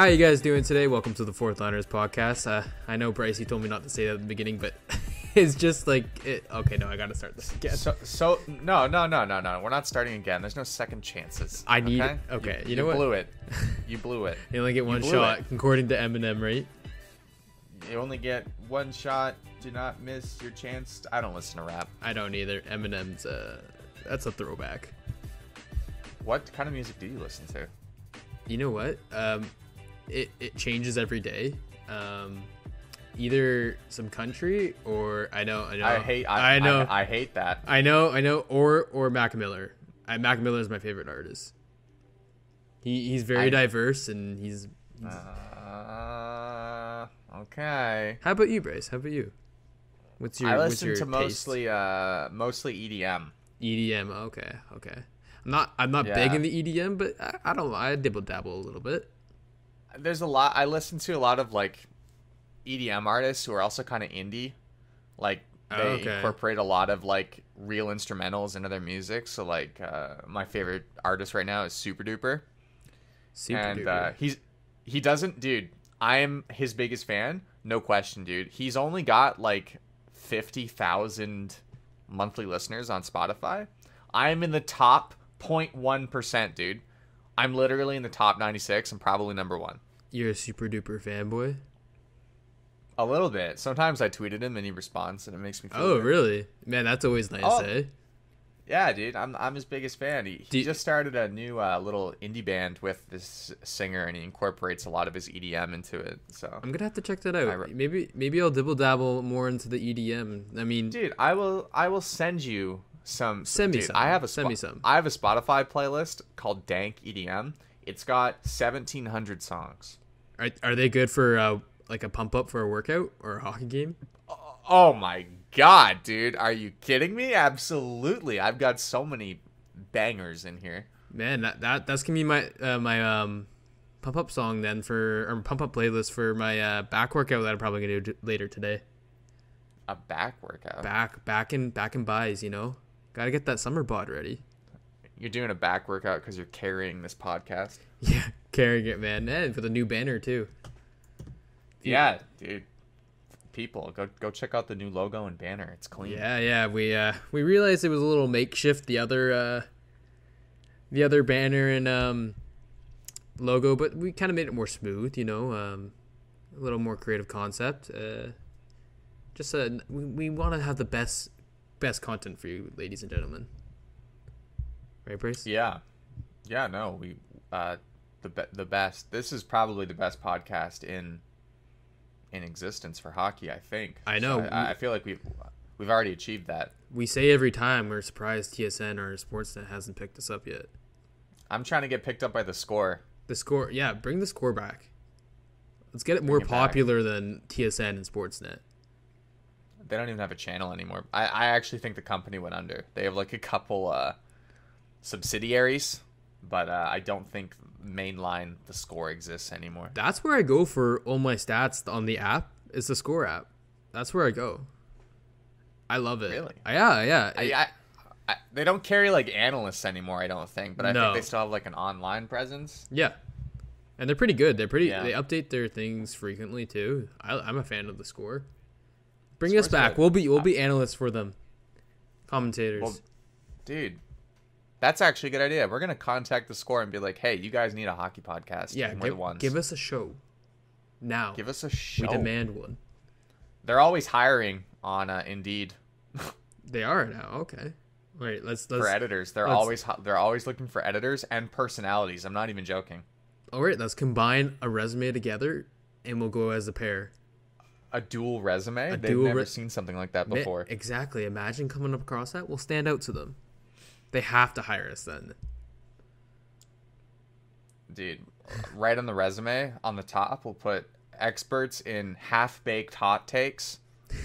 How you guys doing today? Welcome to the Fourth Liners podcast. Uh, I know Bryce, you told me not to say that at the beginning, but it's just like it. Okay, no, I gotta start this again. So, so no, no, no, no, no. We're not starting again. There's no second chances. I need- okay, you know what? blew it. You blew it. You only get one shot, it. according to Eminem, right? You only get one shot. Do not miss your chance. I don't listen to rap. I don't either. Eminem's uh, that's a throwback. What kind of music do you listen to? You know what? Um, it it changes every day. Um, either some country or I know I know I hate. I, I know I, I hate that. I know, I know, or or Mac Miller. I, Mac Miller is my favorite artist. He he's very I- diverse and he's. Uh, okay. How about you, Bryce? How about you? What's your I listen your to taste? mostly uh mostly EDM. EDM. Okay, okay. I'm not I'm not big in the EDM, but I, I don't I dibble dabble a little bit. There's a lot. I listen to a lot of like EDM artists who are also kind of indie. Like they Oh, okay. incorporate a lot of like real instrumentals into their music. So like uh, my favorite artist right now is Super Duper, Super and duper. uh, he's he doesn't, dude. I'm his biggest fan, no question, dude. He's only got like fifty thousand monthly listeners on Spotify. I'm in the top 0.1 percent, dude. I'm literally in the top 96. I'm probably number one. You're a super duper fanboy. A little bit. Sometimes I tweeted him and he responds, and it makes me feel. Oh, good. really? Man, that's always nice, Oh. eh? Yeah, dude. I'm I'm his biggest fan. He, he you- just started a new uh, little indie band with this singer, and he incorporates a lot of his EDM into it. So, I'm gonna have to check that out. Re- maybe maybe I'll dibble dabble more into the EDM. I mean, dude, I will I will send you some. Send me dude, some. I have a Send me some. I have a Spotify playlist called Dank EDM. It's got 1,700 songs. are are they good for uh, like a pump up for a workout or a hockey game? Oh my god, dude. Are you kidding me? Absolutely. I've got so many bangers in here. Man, that, that that's gonna be my uh, my um pump up song then for or pump up playlist for my uh, back workout that I'm probably gonna do later today. A back workout. Back back and back and buys, you know. Gotta get that summer bod ready. You're doing a back workout because you're carrying this podcast. Yeah, carrying it, man, and for the new banner too. Yeah, dude. People, go go check out the new logo and banner. It's clean. Yeah, yeah. We uh we realized it was a little makeshift the other uh the other banner and um logo, but we kind of made it more smooth, you know, um a little more creative concept. Uh just uh we, we want to have the best best content for you, ladies and gentlemen. Right, Brace? Yeah. Yeah, no, we uh the be- the best. This is probably the best podcast in in existence for hockey, I think. I know. So I, I feel like we've we've already achieved that. We say every time we're surprised TSN or Sportsnet hasn't picked us up yet. I'm trying to get picked up by the score. The score, yeah, bring the score back. Let's get it more it back. popular than TSN and Sportsnet. They don't even have a channel anymore. I, I actually think the company went under. They have like a couple uh, subsidiaries, but uh, I don't think mainline the score exists anymore. That's where I go for all my stats on the app. Is the score app. That's where I go. I love it. Really? Yeah, yeah. I, It- I, I, they don't carry like analysts anymore, I don't think, but I No. think they still have like an online presence. yeah. And they're pretty good. They're pretty. Yeah. They update their things frequently too. I, I'm a fan of the score. Bring us back. We'll be we'll be analysts for them. Commentators. Well, dude, that's actually a good idea. We're gonna contact the score and be like, "Hey, you guys need a hockey podcast. yeah, give, the ones. give us a show. Now. give us a show. we demand one. They're always hiring on uh, Indeed They are now. Okay. Wait, let's let's for editors. They're let's- always they're always looking for editors and personalities. I'm not even joking. All right, let's combine a resume together and we'll go as a pair. A dual resume. They've dual never re- seen something like that before. Exactly. Imagine coming up across that. We'll stand out to them. They have to hire us then. Dude, right on the resume on the top, we'll put experts in half baked hot takes.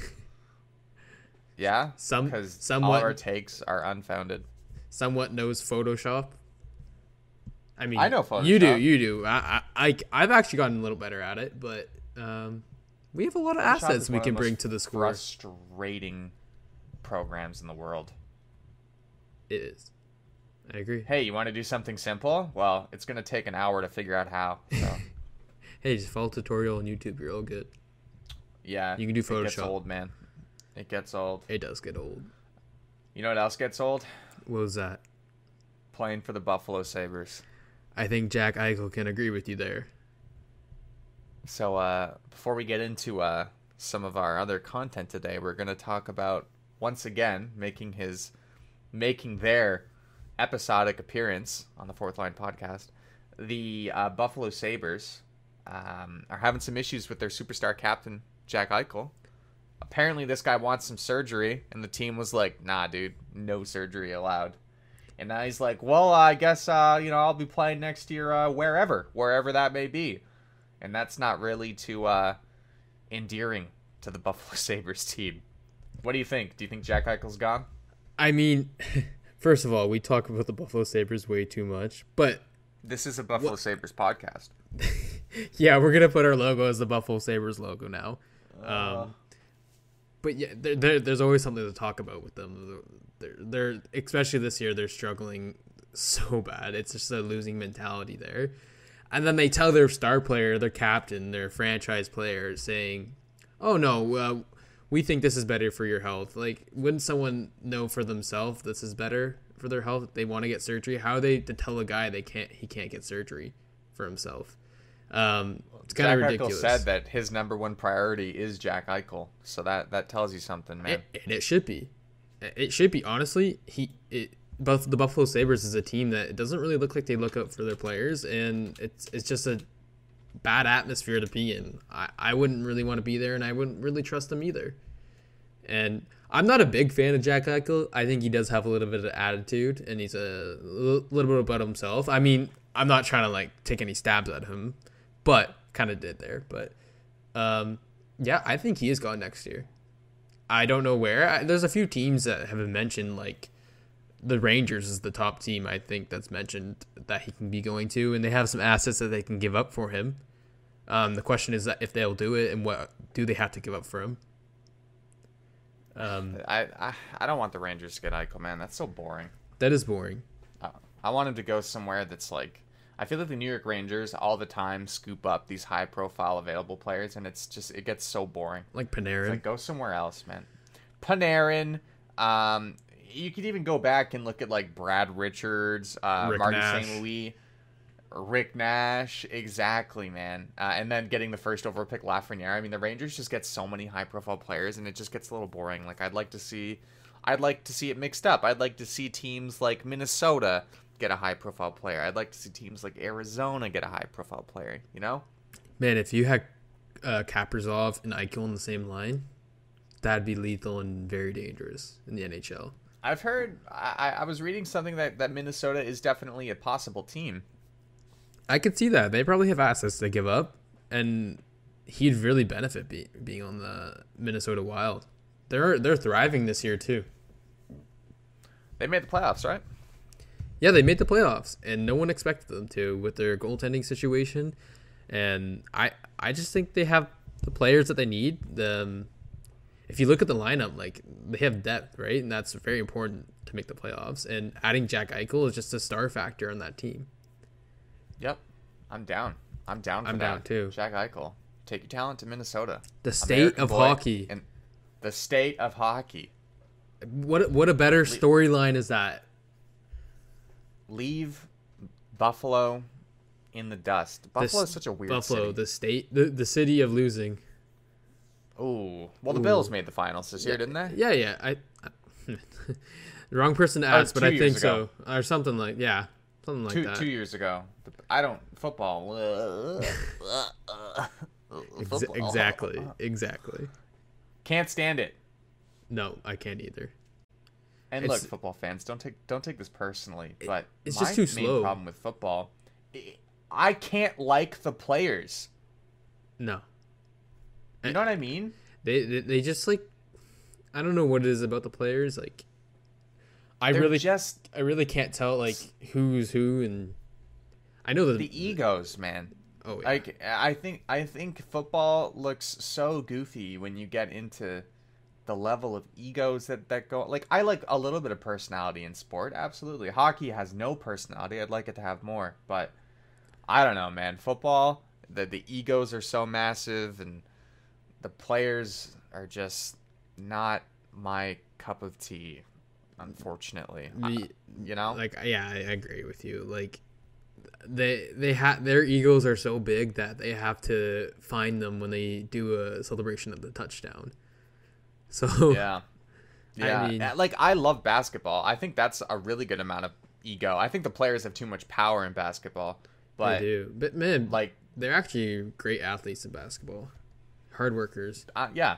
Yeah, Some- because all somewhat- of our takes are unfounded. Somewhat knows Photoshop. I mean, I know Photoshop. You do. You do. I, I, I, I've actually gotten a little better at it, but um, we have a lot of Photoshop assets we can bring to the score. Frustrating programs in the world. It is. I agree. Hey, you want to do something simple? Well, it's gonna take an hour to figure out how. So Hey, just follow tutorial on YouTube. You're all good. Yeah, You can do Photoshop. It gets old, man. It gets old. It does get old. You know what else gets old? What was that? Playing for the Buffalo Sabres. I think Jack Eichel can agree with you there. So uh, before we get into uh, some of our other content today, we're going to talk about once again making his making their episodic appearance on the Fourth Line podcast. The uh, Buffalo Sabres um, are having some issues with their superstar captain Jack Eichel. Apparently, this guy wants some surgery, and the team was like, "Nah, dude, no surgery allowed." And now he's like, "Well, I guess uh, you know I'll be playing next year uh, wherever, wherever that may be." And that's not really too uh, endearing to the Buffalo Sabres team. What do you think? Do you think Jack Eichel's gone? I mean, first of all, we talk about the Buffalo Sabres way too much, but This is a Buffalo Sabres podcast. yeah, we're gonna put our logo as the Buffalo Sabres logo now. Um, but yeah, there, there, there's always something to talk about with them. They're, they're especially this year they're struggling so bad. It's just a losing mentality there. And then they tell their star player, their captain, their franchise player, saying, "Oh no, uh, we think this is better for your health." Like, wouldn't someone know for themselves this is better for their health? They want to get surgery. How are they to tell a guy they can't he can't get surgery for himself? Um, it's kind of Eichel ridiculous. said that his number one priority is Jack Eichel, so that that tells you something, man. It, and it should be. It should be. Honestly, he it both the Buffalo Sabres is a team that doesn't really look like they look out for their players, and it's it's just a bad atmosphere to be in. I, I wouldn't really want to be there, and I wouldn't really trust them either. And I'm not a big fan of Jack Eichel. I think he does have a little bit of attitude, and he's a little bit about himself. I mean, I'm not trying to like take any stabs at him, but kind of did there. But um, yeah, I think he is gone next year. I don't know where. I, there's a few teams that have been mentioned, like the Rangers is the top team I think that's mentioned that he can be going to, and they have some assets that they can give up for him. Um, the question is that if they'll do it, and what do they have to give up for him? Um, I, I I don't want the Rangers to get Eichel, man. That's so boring. that is boring. I, I want him to go somewhere that's like. I feel like the New York Rangers all the time scoop up these high profile available players, and it's just it gets so boring. Like It's Panarin. like go somewhere else, man. Panarin. Um, you could even go back and look at like Brad Richards, uh, Rick Martin. St. Louis, Rick Nash. Exactly, man. Uh, and then getting the first overall pick, Lafreniere. I mean, the Rangers just get so many high profile players, and it just gets a little boring. Like I'd like to see, I'd like to see it mixed up. I'd like to see teams like Minnesota get a high profile player. I'd like to see teams like Arizona get a high profile player. You know. Man, if you had uh, Kaprizov and Eichel in the same line, that'd be lethal and very dangerous in the NHL. I've heard. I, I was reading something that, that Minnesota is definitely a possible team. I could see that. They probably have assets to give up, and he'd really benefit be, being on the Minnesota Wild. They're they're thriving this year too. They made the playoffs, right? Yeah, they made the playoffs, and no one expected them to with their goaltending situation. And I I just think they have the players that they need. The if you look at the lineup, like they have depth, right, and that's very important to make the playoffs. And adding Jack Eichel is just a star factor on that team. Yep. I'm down. I'm down for I'm that. down, too. Jack Eichel, take your talent to Minnesota. The state American of hockey. And the state of hockey. What what a better storyline is that? Leave Buffalo in the dust. Buffalo This- is such a weird Buffalo, city. the state, the, the city of losing. Ooh. Well, the Ooh. Bills made the finals this year, yeah, didn't they? Yeah, yeah. I, I the wrong person to Oh, ask, but I think ago. so, or something like yeah, something like two that. two years ago. I don't football. Football. exactly, exactly. Can't stand it. No, I can't either. And It's- look, football fans, don't take don't take this personally, but it's my just too main slow. problem with football, I- I can't like the players. No, You know what I mean? they they, they just like I don't know what it is about the players. Like I They're really just I really can't tell like who's who and I know that the egos, man. oh yeah. Like I think I think football looks so goofy when you get into the level of egos that that go. Like I like a little bit of personality in sport, absolutely. Hockey has no personality. I'd like it to have more, but I don't know, man. Football, the the egos are so massive, and the players are just not my cup of tea. Unfortunately, I- you know, like yeah, I agree with you. Like they they have their egos are so big that they have to find them when they do a celebration of the touchdown. So yeah, I yeah. mean- Uh, like I love basketball. I think that's a really good amount of ego. I think the players have too much power in basketball, they but do. But man, like they're actually great athletes in basketball. Hard workers. Uh, yeah,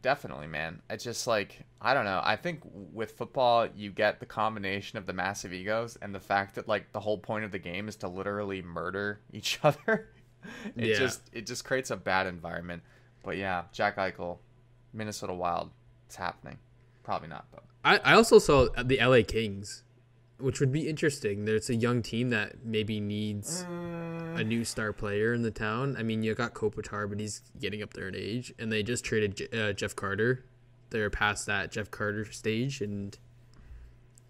definitely, man. It's just like I don't know. I think with football, you get the combination of the massive egos and the fact that like the whole point of the game is to literally murder each other. it Yeah. just it just creates a bad environment. But yeah, Jack Eichel, Minnesota Wild, it's happening. Probably not though. I, I also saw the LA Kings, which would be interesting. There's a young team that maybe needs a new star player in the town. I mean, you got Kopitar, but he's getting up there in age, and they just traded J- uh, Jeff Carter. They're past that Jeff Carter stage, and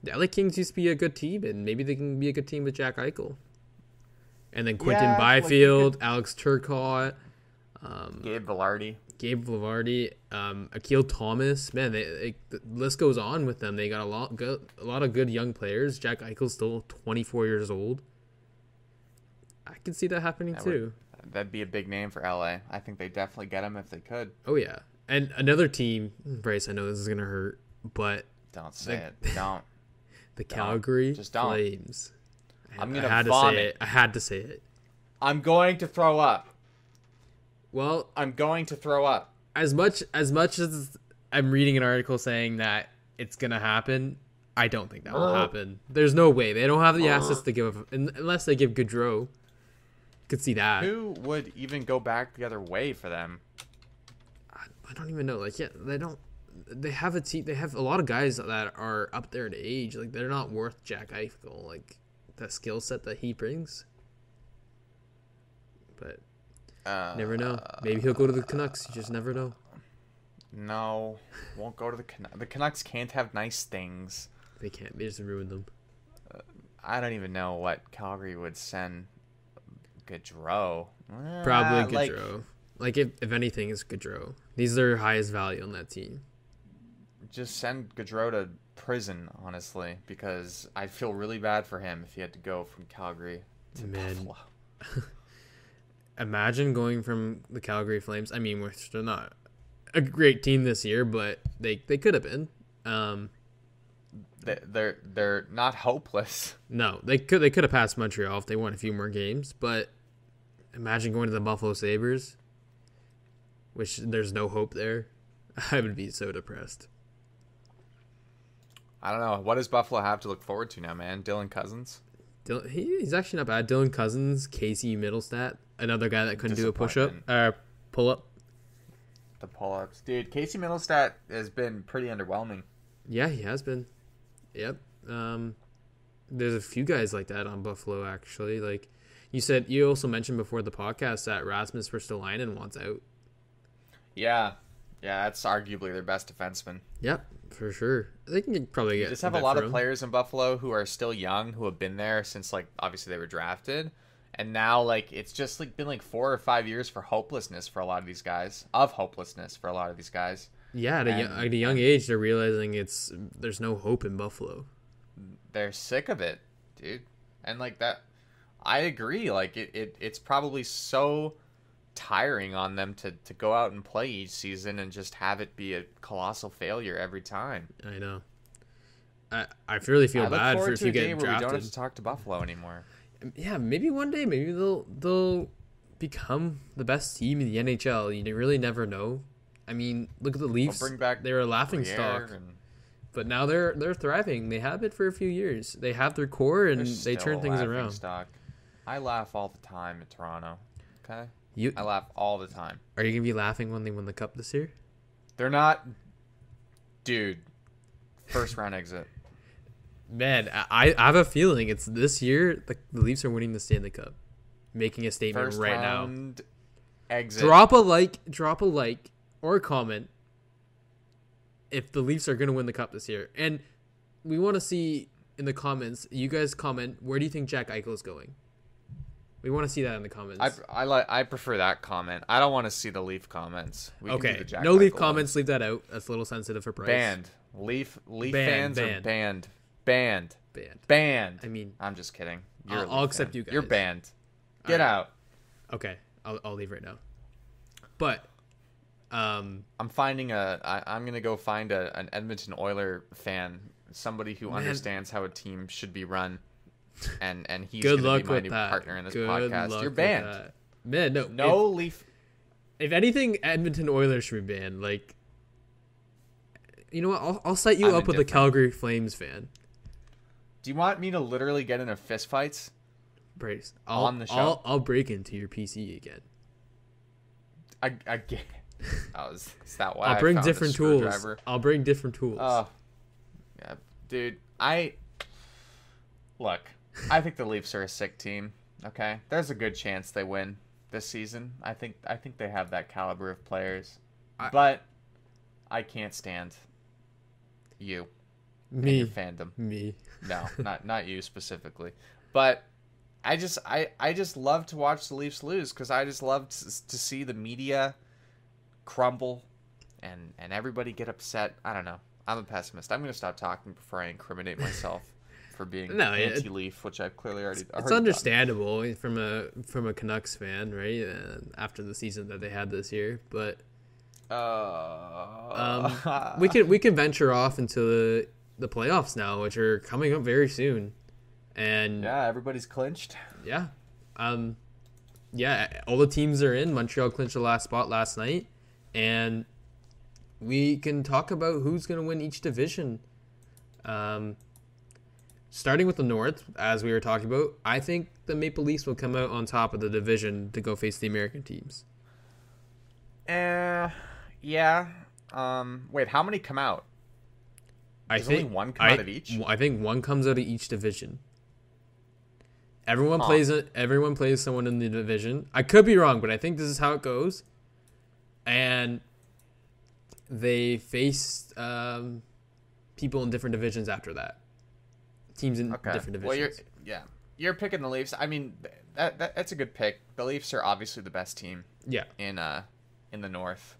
the LA Kings used to be a good team, and maybe they can be a good team with Jack Eichel. And then Quentin Yeah, like, you Byfield, Alex Turcotte, Gabe Vilardi. Gabe Vilardi, um, Akil Thomas. Man, they, they, the list goes on with them. They got a lot, good, a lot of good young players. Jack Eichel's still 24 years old. I can see that happening That would- too. That'd be a big name for LA. I think they definitely get him if they could. Oh yeah, and another team, Bryce. I know this is gonna hurt, but Don't say Like- it. Don't. the Calgary Just don't. Flames. I- I'm gonna had to say it. I had to say it. I'm going to throw up. Well, I'm going to throw up. as much as much as I'm reading an article saying that it's gonna happen, I don't think that will uh-huh. happen. There's no way they don't have the uh-huh. assets to give up unless they give Gaudreau. Could see that. Who would even go back the other way for them? I don't even know. Like, yeah, they don't. They have a team. They have a lot of guys that are up there in age. Like, they're not worth Jack Eichel. Like, the skill set that he brings. But Uh, never know. Maybe he'll go to the Canucks. You just never know. No, won't go to the Canucks. The Canucks can't have nice things. They can't. They just ruin them. I don't even know what Calgary would send Gaudreau. Probably Ah, like, Gaudreau. Like, if, if anything, it's Gaudreau. These are highest value on that team. just send Gaudreau to prison, honestly, because I feel really bad for him if he had to go from Calgary to Man. Buffalo. Imagine going from the Calgary Flames. I mean, we're still not a great team this year, but they, they could have been. Um, They- They're they're not hopeless. No, they could they could have passed Montreal if they won a few more games, but imagine going to the Buffalo Sabres, which there's no hope there. I would be so depressed. I don't know. What does Buffalo have to look forward to now, man? Dylan Cozens. Dylan, he, he's actually not bad. Dylan Cozens, Casey Mittelstadt, another guy that couldn't do a push up, uh, pull up. The pull-ups, dude. Casey Mittelstadt has been pretty underwhelming. Yeah, he has been. Yep. Um, there's a few guys like that on Buffalo actually. Like you said, you also mentioned before the podcast that Rasmus Ristolainen wants out. Yeah, yeah, that's arguably their best defenseman. Yep, for sure. They can probably get. just have a lot of him. players in Buffalo who are still young, who have been there since like obviously they were drafted, and now like it's just like been like four or five years for hopelessness for a lot of these guys, of hopelessness for a lot of these guys. Yeah, at a, yo- at a young age, they're realizing it's there's no hope in Buffalo. They're sick of it, dude, and like that, I agree. Like it, it it's probably so tiring on them to to go out and play each season and just have it be a colossal failure every time. I know. I I really feel I bad for if you a get where we don't have to talk to Buffalo anymore. Yeah, maybe one day, maybe they'll they'll become the best team in the NHL. You really never know. I mean, look at the Leafs. bring back they were a laughing stock, and- but now they're they're thriving. They have it for a few years. They have their core and they turn things around. Stock. I laugh all the time at Toronto. Okay, You I laugh all the time. are you gonna be laughing when they win the cup this year? They're not, dude. First round exit. Man, I, I have a feeling it's this year the, the Leafs are winning the Stanley Cup, making a statement First right now. exit. Drop a like, drop a like or a comment if the Leafs are going to win the cup this year. And we want to see in the comments, you guys comment, where do you think Jack Eichel is going? We want to see that in the comments. I I like I prefer that comment. I don't want to see the Leaf comments. We okay. the Jack No leaf Eichel comments. Leave that out. That's a little sensitive for price. Banned. Leaf Leaf Banned, fans are banned. Banned. Banned. Banned. I mean, I'm just kidding. You're I'll- I'll accept you guys. You're banned. Get Alright. out. okay. I'll I'll leave right now. But, um, I'm finding a. I, I'm gonna go find a an Edmonton Oiler fan, somebody who Man. understands how a team should be run, and and he's good gonna luck be my with new that. partner in this good podcast. luck You're banned. Man, no. No Leaf. If, if anything, Edmonton Oilers should be banned. Like, you know what? I'll I'll set you I'm up with a. Calgary Flames fan. Do you want me to literally get into fistfights? Brace. I'll, On the show? I'll, I'll break into your PC again. I I get. Oh, is, is that why I'll I bring different tools. I'll bring different tools. Oh, yeah, dude. I look. I think the Leafs are a sick team. Okay, there's a good chance they win this season. I think. I think they have that caliber of players, I- but I can't stand you me, your fandom. me. No, not not you specifically, but I just I I just love to watch the Leafs lose because I just love to, to see the media crumble and and everybody get upset. I don't know. I'm a pessimist. I'm gonna stop talking before I incriminate myself for being No, anti-Leaf, which I've clearly already. It's already done. understandable from a from a Canucks fan, right? Uh, after the season that they had this year, but Uh, um, we can we can venture off into the the playoffs now, which are coming up very soon, and yeah, everybody's clinched. yeah, um, yeah, all the teams are in. Montreal clinched the last spot last night, and we can talk about who's going to win each division. Um, starting with the North, as we were talking about, I think the Maple Leafs will come out on top of the division to go face the American teams. Uh, yeah. Um, wait, how many come out? I think only one come I, out of each? I think one comes out of each division. Everyone Huh. plays it. Everyone plays someone in the division. I could be wrong, but I think this is how it goes. And they face um, people in different divisions after that. Teams in Okay. different divisions. Well, you're yeah, you're picking the Leafs. I mean, that, that that's a good pick. The Leafs are obviously the best team yeah, in uh in the North.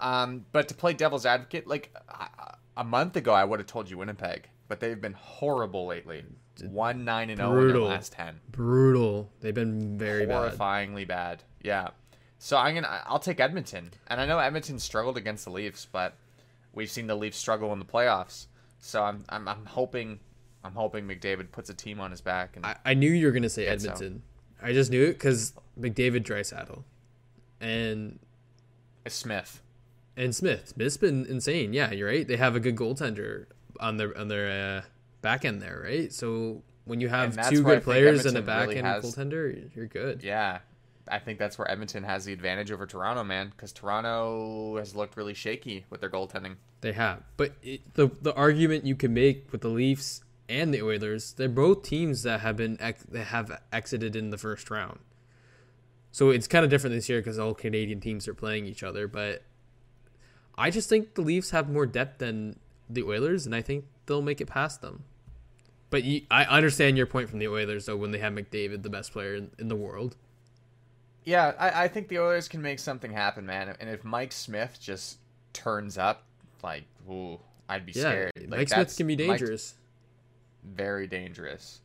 Um, but to play devil's advocate, like a, a month ago, I would have told you Winnipeg, but they've been horrible lately. One nine and zero in their last ten. brutal. They've been very bad. Horrifyingly bad. Yeah. So I'm gonna I'll take Edmonton, and I know Edmonton struggled against the Leafs, but we've seen the Leafs struggle in the playoffs. So I'm I'm, I'm hoping I'm hoping McDavid puts a team on his back and I, I knew you were gonna say Guess so. Edmonton. I just knew it because McDavid, Draisaitl, and Smith. And Smith. Smith's been insane. Yeah, you're right. They have a good goaltender on their on their uh, back end there, right? So when you have two good players and a back really end has- goaltender, you're good. Yeah, I think that's where Edmonton has the advantage over Toronto, man, because Toronto has looked really shaky with their goaltending. They have, but it, the the argument you can make with the Leafs and the Oilers, they're both teams that have been ex- that have exited in the first round. So it's kind of different this year because all Canadian teams are playing each other. But I just think the Leafs have more depth than the Oilers, and I think they'll make it past them. But you, I understand your point from the Oilers, though, when they have McDavid, the best player in, in the world. Yeah, I, I think the Oilers can make something happen, man. And if Mike Smith just turns up, like, ooh, I'd be Yeah, scared. Mike Like, Smith can be Mike- dangerous. very dangerous.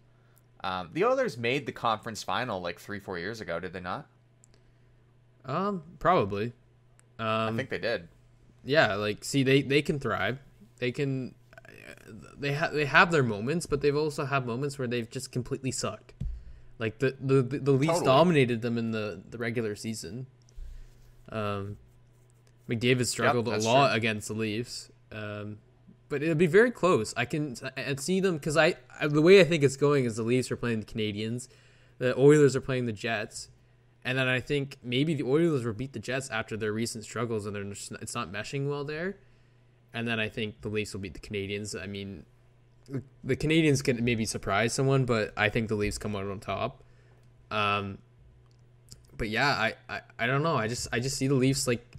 Um, the Oilers made the conference final like three, four years ago, did they not? Um, probably. Um, I think they did. Yeah like see they they can thrive they can they have they have their moments but they've also had moments where they've just completely sucked like the the the, the Leafs Totally. dominated them in the the regular season um McDavid struggled that's a lot true. against the Leafs um but it'll be very close I can and see them because I, I the way I think it's going is the Leafs are playing the Canadians the Oilers are playing the Jets and then I think maybe the Oilers will beat the Jets after their recent struggles, and they're just, it's not meshing well there. And then I think the Leafs will beat the Canadians. I mean, the Canadians can maybe surprise someone, but I think the Leafs come out on top. Um, but yeah, I, I, I don't know. I just I just see the Leafs like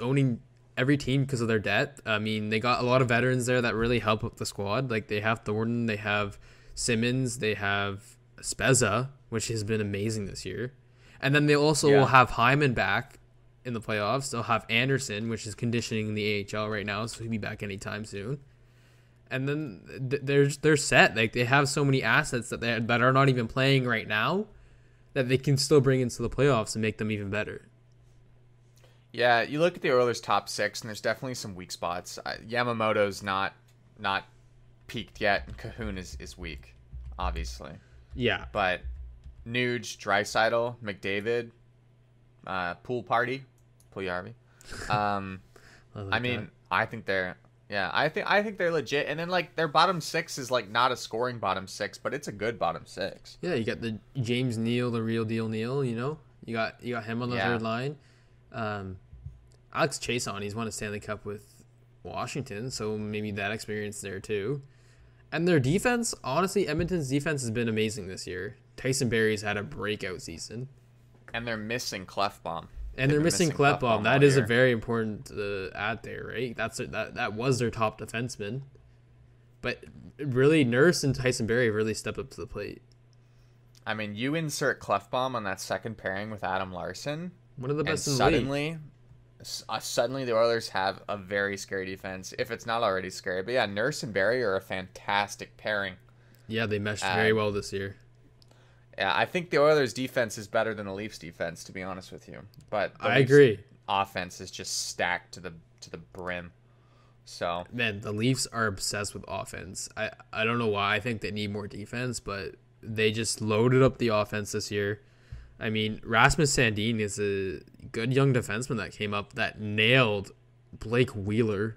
owning every team because of their depth. I mean, they got a lot of veterans there that really help with the squad. Like they have Thornton, they have Simmons, they have Spezza, which has been amazing this year, and then they also Yeah. will have Hyman back in the playoffs. They'll have Anderson, which is conditioning in the AHL right now, so he'll be back anytime soon. And then they're they're set. Like they have so many assets that they that are not even playing right now, that they can still bring into the playoffs and make them even better. Yeah, you look at the Oilers' top six, and there's definitely some weak spots. Uh, Yamamoto's not not peaked yet, and Kahun is, is weak, obviously. Yeah, But Nuge, Draisaitl, McDavid, uh, Pool Party, Pool. Um, like I mean, I think they're yeah, I think I think they're legit. And then like their bottom six is like not a scoring bottom six, but it's a good bottom six. Yeah, you got the James Neal, the real deal Neal. You know, you got you got him on the Yeah. third line. Um, Alex Chiasson, he's won a Stanley Cup with Washington, so maybe that experience there too. And their defense, honestly, Edmonton's defense has been amazing this year. Tyson Barrie's had a breakout season, And they're missing Klefbom. and they're missing missing Klefbom. Klefbom That is a very important uh, add there, right? That's their, that that was their top defenseman. But really, Nurse and Tyson Berry have really stepped up to the plate. I mean, you insert Klefbom on that second pairing with Adam Larsson, One of the and best in suddenly, uh, suddenly the Oilers have a very scary defense, if it's not already scary. But yeah, Nurse and Barrie are a fantastic pairing. Yeah, they meshed Uh, very well this year. Yeah, I think the Oilers' defense is better than the Leafs' defense, to be honest with you. But I Leafs' agree. Offense is just stacked to the to the brim. So Man, the Leafs are obsessed with offense. I, I don't know why. I think they need more defense, but they just loaded up the offense this year. I mean, Rasmus Sandin is a good young defenseman that came up that nailed Blake Wheeler,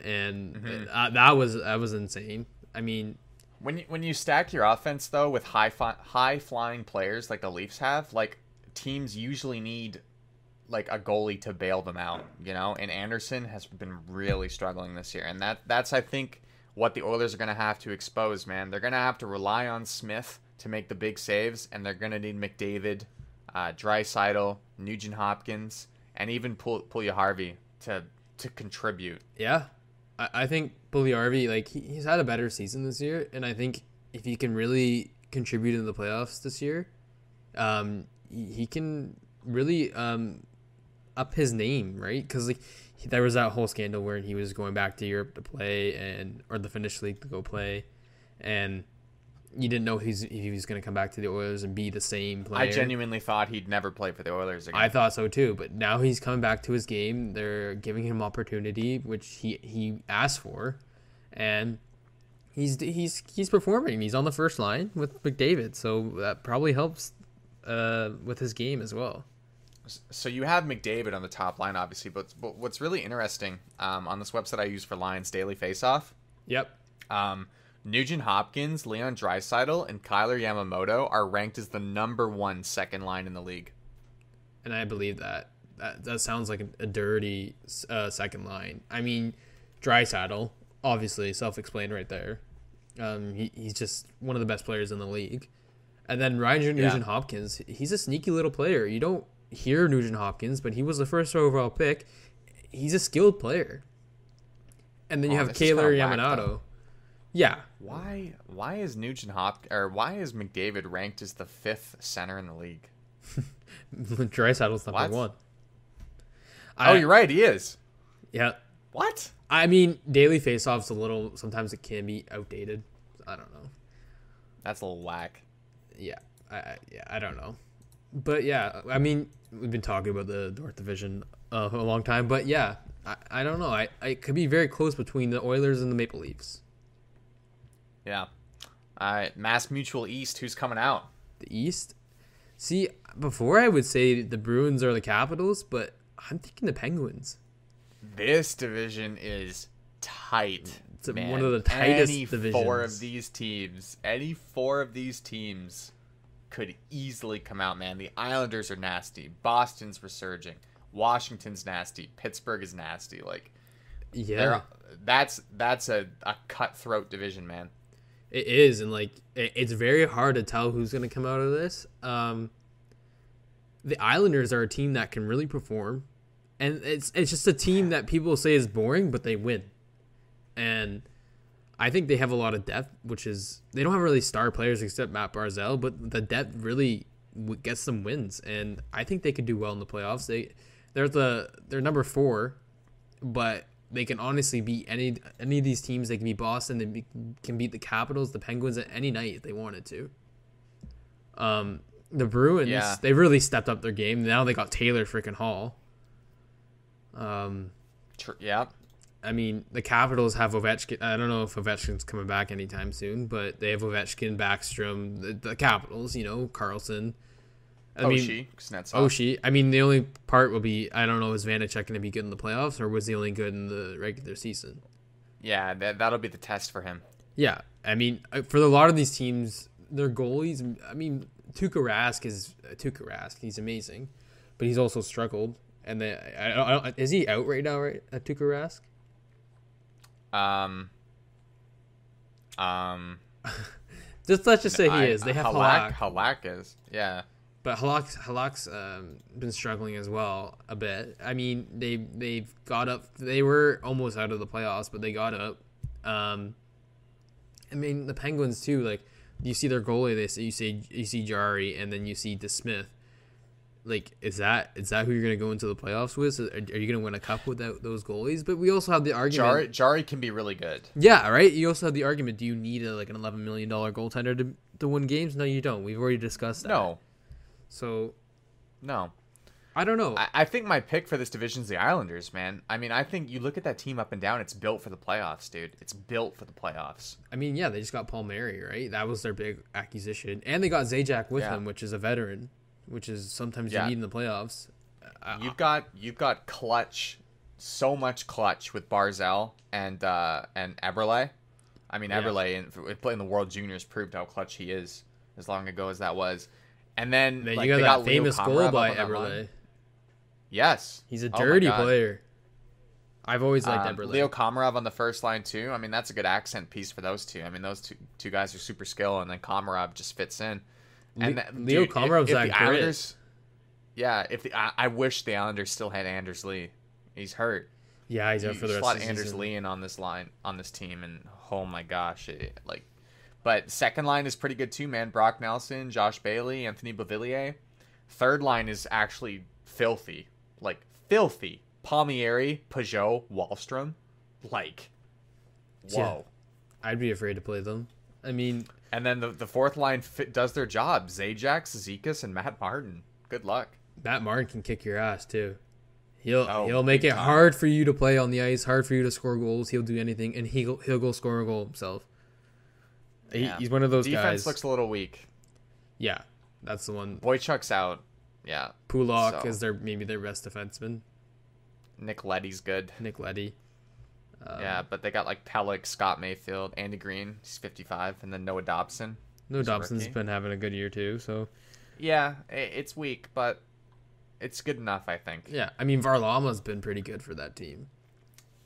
and uh, that was that was insane. I mean, when you, when you stack your offense though with high fi- high flying players like the Leafs have, like teams usually need like a goalie to bail them out, you know. And Anderson has been really struggling this year, and that that's I think what the Oilers are going to have to expose. Man, they're going to have to rely on Smith to make the big saves, and they're going to need McDavid, uh, Nugent Hopkins, and even Pul- Puljujärvi to to contribute. yeah, I, I think Puljujärvi like he, he's had a better season this year, and I think if he can really contribute in the playoffs this year, um, he, can really um up his name, right? Because like he- there was that whole scandal where he was going back to Europe to play and or the Finnish league to go play, and you didn't know he's if he was going to come back to the Oilers and be the same player. I genuinely thought he'd never play for the Oilers again. I thought so too, but now he's coming back to his game. They're giving him opportunity, which he he asked for, and he's he's he's performing. He's on the first line with McDavid, so that probably helps uh, with his game as well. So you have McDavid on the top line, obviously, but, but what's really interesting um, on this website I use for Lions Daily Faceoff, Yep. um, Nugent Hopkins, Leon Draisaitl, and Kailer Yamamoto are ranked as the number one second line in the league. and I believe that. That that sounds like a, a dirty uh, second line. I mean, Draisaitl, obviously self-explained right there. Um, he, he's just one of the best players in the league. And then Ryan Nugent Hopkins, he's a sneaky little player. You don't hear Nugent Hopkins, but he was the first overall pick. He's a skilled player. And then you Oh, have this Kailer Yamamoto. Yeah, Why? Why is Nugent Hop or why is McDavid ranked as the fifth center in the league? Draisaitl's number What? one. oh, you're right, he is. Yeah, What? I mean, daily faceoffs a little. Sometimes it can be outdated. I don't know. That's a little whack. Yeah, I, I yeah I don't know, but yeah, I mean we've been talking about the North Division uh, a long time, but yeah, I, I don't know. I, I it could be very close between the Oilers and the Maple Leafs. Yeah. All right, MassMutual East. Who's coming out? The East. See, before I would say the Bruins are the Capitals, but I'm thinking the Penguins. This division is tight. It's man. one of the tightest any Four divisions. of these teams, any four of these teams, could easily come out. Man, the Islanders are nasty. Boston's resurging. Washington's nasty. Pittsburgh is nasty. Like, Yeah, that's that's a, a cutthroat division, man. It is, and like it, it's very hard to tell who's going to come out of this. Um, the Islanders are a team that can really perform, and it's it's just a team that people say is boring, but they win. And I think they have a lot of depth, which is they don't have really star players except Matt Barzal, but the depth really gets them wins, and I think they could do well in the playoffs. They they're the they're number four, but they can honestly beat any any of these teams. They can beat Boston. They be, can beat the Capitals, the Penguins at any night if they wanted to. Um, the Bruins, Yeah. they really stepped up their game. Now they got Taylor freaking Hall. Um, Tr- yeah. I mean, the Capitals have Ovechkin. I don't know if Ovechkin's coming back anytime soon, but they have Ovechkin, Backstrom, the, the Capitals. You know, Carlson. I mean, Oshie. I mean, the only part will be I don't know is Vanecek going to be good in the playoffs or was he only good in the regular season? Yeah, that, that'll be the test for him. Yeah, I mean, uh, for a lot of these teams, their goalies. I mean, Tuukka Rask is uh, Tuukka Rask. He's amazing, but he's also struggled. And then, I, I, I, is he out right now? Right, at Tuukka Rask? Um. Um. Just let's just say he I- is. They have Halak. Halak, Halak is. Yeah. But Halak's Halak's um, been struggling as well a bit. I mean, they they've got up. They were almost out of the playoffs, but they got up. Um, I mean, the Penguins too. Like you see their goalie, they say you see you see Jarry, and then you see DeSmith. Like, is that is that who you're gonna go into the playoffs with? Are, are you gonna win a cup without those goalies? But we also have the argument. Jarry, Jarry can be really good. Yeah, right. You also have the argument: Do you need a, like an eleven million dollar goaltender to to win games? No, you don't. We've already discussed that. No. So No. I don't know. I, I think my pick for this division is the Islanders, man. I mean, I think you look at that team up and down, it's built for the playoffs, dude. It's built for the playoffs. I mean, yeah, they just got Palmieri, right? That was their big acquisition, and they got Zajac with Yeah. him, which is a veteran, which is sometimes Yeah. you need in the playoffs. Uh, You've got you've got clutch, so much clutch with Barzal and uh and Eberle. I mean, Yeah. Eberle in, playing the World Juniors proved how clutch he is as long ago as that was. And then, like, you got that Leo famous goal by Eberle. Yes, He's a Oh dirty God. player. I've always liked Um, Eberle. Leo Komarov on the first line too. I mean, that's a good accent piece for those two. I mean, those two two guys are super skilled, and then Komarov just fits in. And Le- that- Leo dude, if- Komarov's if the. Islanders, yeah. If the I, I wish the Islanders still had Anders Lee. He's hurt. yeah, he's out for the rest slot of the Anders season. Lee in on this line on this team, and oh my gosh, it, like. But second line is pretty good too, man. Brock Nelson, Josh Bailey, Anthony Beauvillier. Third line is actually filthy, like filthy. Palmieri, Pageau, Wahlstrom, like, Yeah. whoa. I'd be afraid to play them. I mean, And then the, the fourth line fit, does their job. Zajac, Zekas, and Matt Martin. Good luck. Matt Martin can kick your ass too. He'll Oh, he'll make it hard for you to play on the ice, hard for you to score goals. He'll do anything, and he'll he'll go score a goal himself. He- Yeah. he's one of those Defense guys. looks a little weak. yeah, that's the one. Boychuk's out. Yeah. Pulock So- is their maybe their best defenseman. Nick Leddy's good. Nick Leddy. Um, yeah, but they got like Pelech, Scott Mayfield, Andy Greene, he's 55, and then Noah Dobson. No, He's a Dobson's rookie. been having a good year too. So Yeah, it's weak, but it's good enough, I think. yeah, I mean Varlama's been pretty good for that team.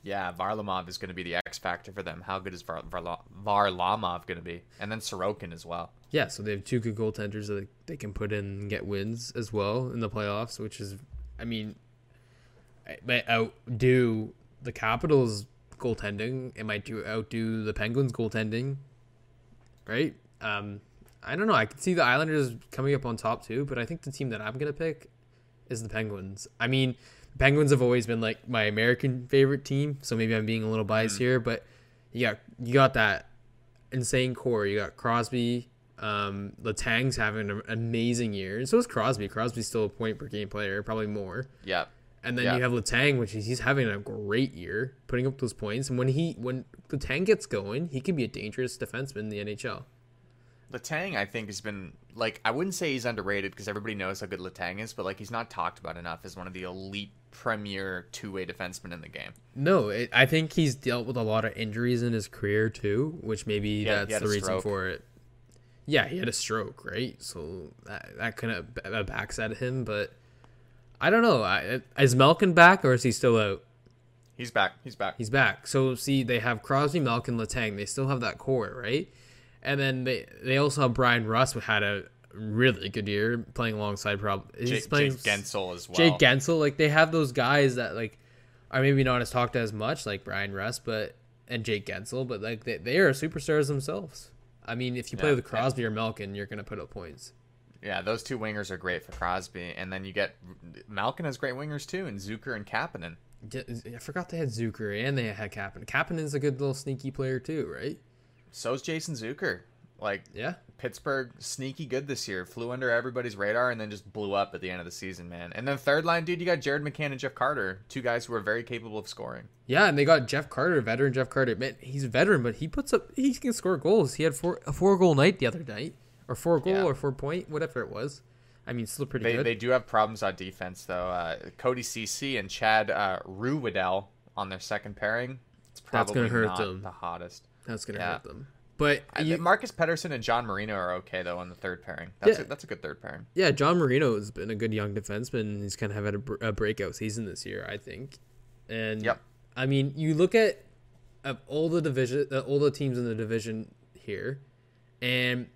Yeah, Varlamov is going to be the X factor for them. How good is Var- Varla- Varlamov going to be? And then Sorokin as well. Yeah, so they have two good goaltenders that they can put in and get wins as well in the playoffs, which is, I mean, might outdo the Capitals goaltending. It might do outdo the Penguins goaltending, right? Um, I don't know. I could see the Islanders coming up on top too, but I think the team that I'm gonna pick is the Penguins. I mean, Penguins have always been like my American favorite team, so maybe I'm being a little biased here, but you got you got that insane core. You got Crosby. Um, Letang's having an amazing year, and so is Crosby. Crosby's still a point per game player, probably more. Yeah. And then Yeah. you have Letang, which is, he's having a great year, putting up those points. And when he when Letang gets going, he can be a dangerous defenseman in the NHL. Letang, I think, has been like I wouldn't say he's underrated because everybody knows how good Letang is, but like he's not talked about enough as one of the elite premier two way defensemen in the game. No, it, I think he's dealt with a lot of injuries in his career too, which maybe that's the reason stroke. for it. Yeah, he had a stroke, right? So that that kind of backs at him, but I don't know. I, is Malkin back or is he still out? He's back. He's back. He's back. So see, they have Crosby, Malkin, Letang. They still have that core, right? And then they they also have Bryan Rust, who had a really good year playing alongside. Prob he's Jake, playing Jake Guentzel as well. Jake Guentzel. Like they have those guys that like are maybe not as talked as much, like Bryan Rust, but and Jake Guentzel, but like they, they are superstars themselves. I mean, if you play Yeah. with Crosby or Malkin, you're gonna put up points. Yeah, those two wingers are great for Crosby, and then you get Malkin has great wingers too, and Zucker and Kapanen. I forgot they had Zucker and they had Kapanen. Kapanen's a good little sneaky player too, right? So's Jason Zucker. Like Yeah, Pittsburgh, sneaky good this year. Flew under everybody's radar and then just blew up at the end of the season, man. And then third line, dude, you got Jared McCann and Jeff Carter, two guys who are very capable of scoring. yeah, and they got Jeff Carter, veteran Jeff Carter. Man, he's a veteran, but he puts up. He can score goals. He had four a four goal night the other night, or four goal Yeah. or four point, whatever it was. I mean, still pretty They, good. they do have problems on defense though. Uh, Cody Ceci and Chad uh, Ruhwedel on their second pairing. It's That's probably gonna hurt them. the hottest. That's gonna Yeah. hurt them. But you- Marcus Pettersson and John Marino are okay though on the third pairing. That's Yeah. a, that's a good third pairing. Yeah, John Marino has been a good young defenseman. He's kind of had a, a breakout season this year, I think. And Yep. I mean, you look at of all the division, uh, all the teams in the division here, and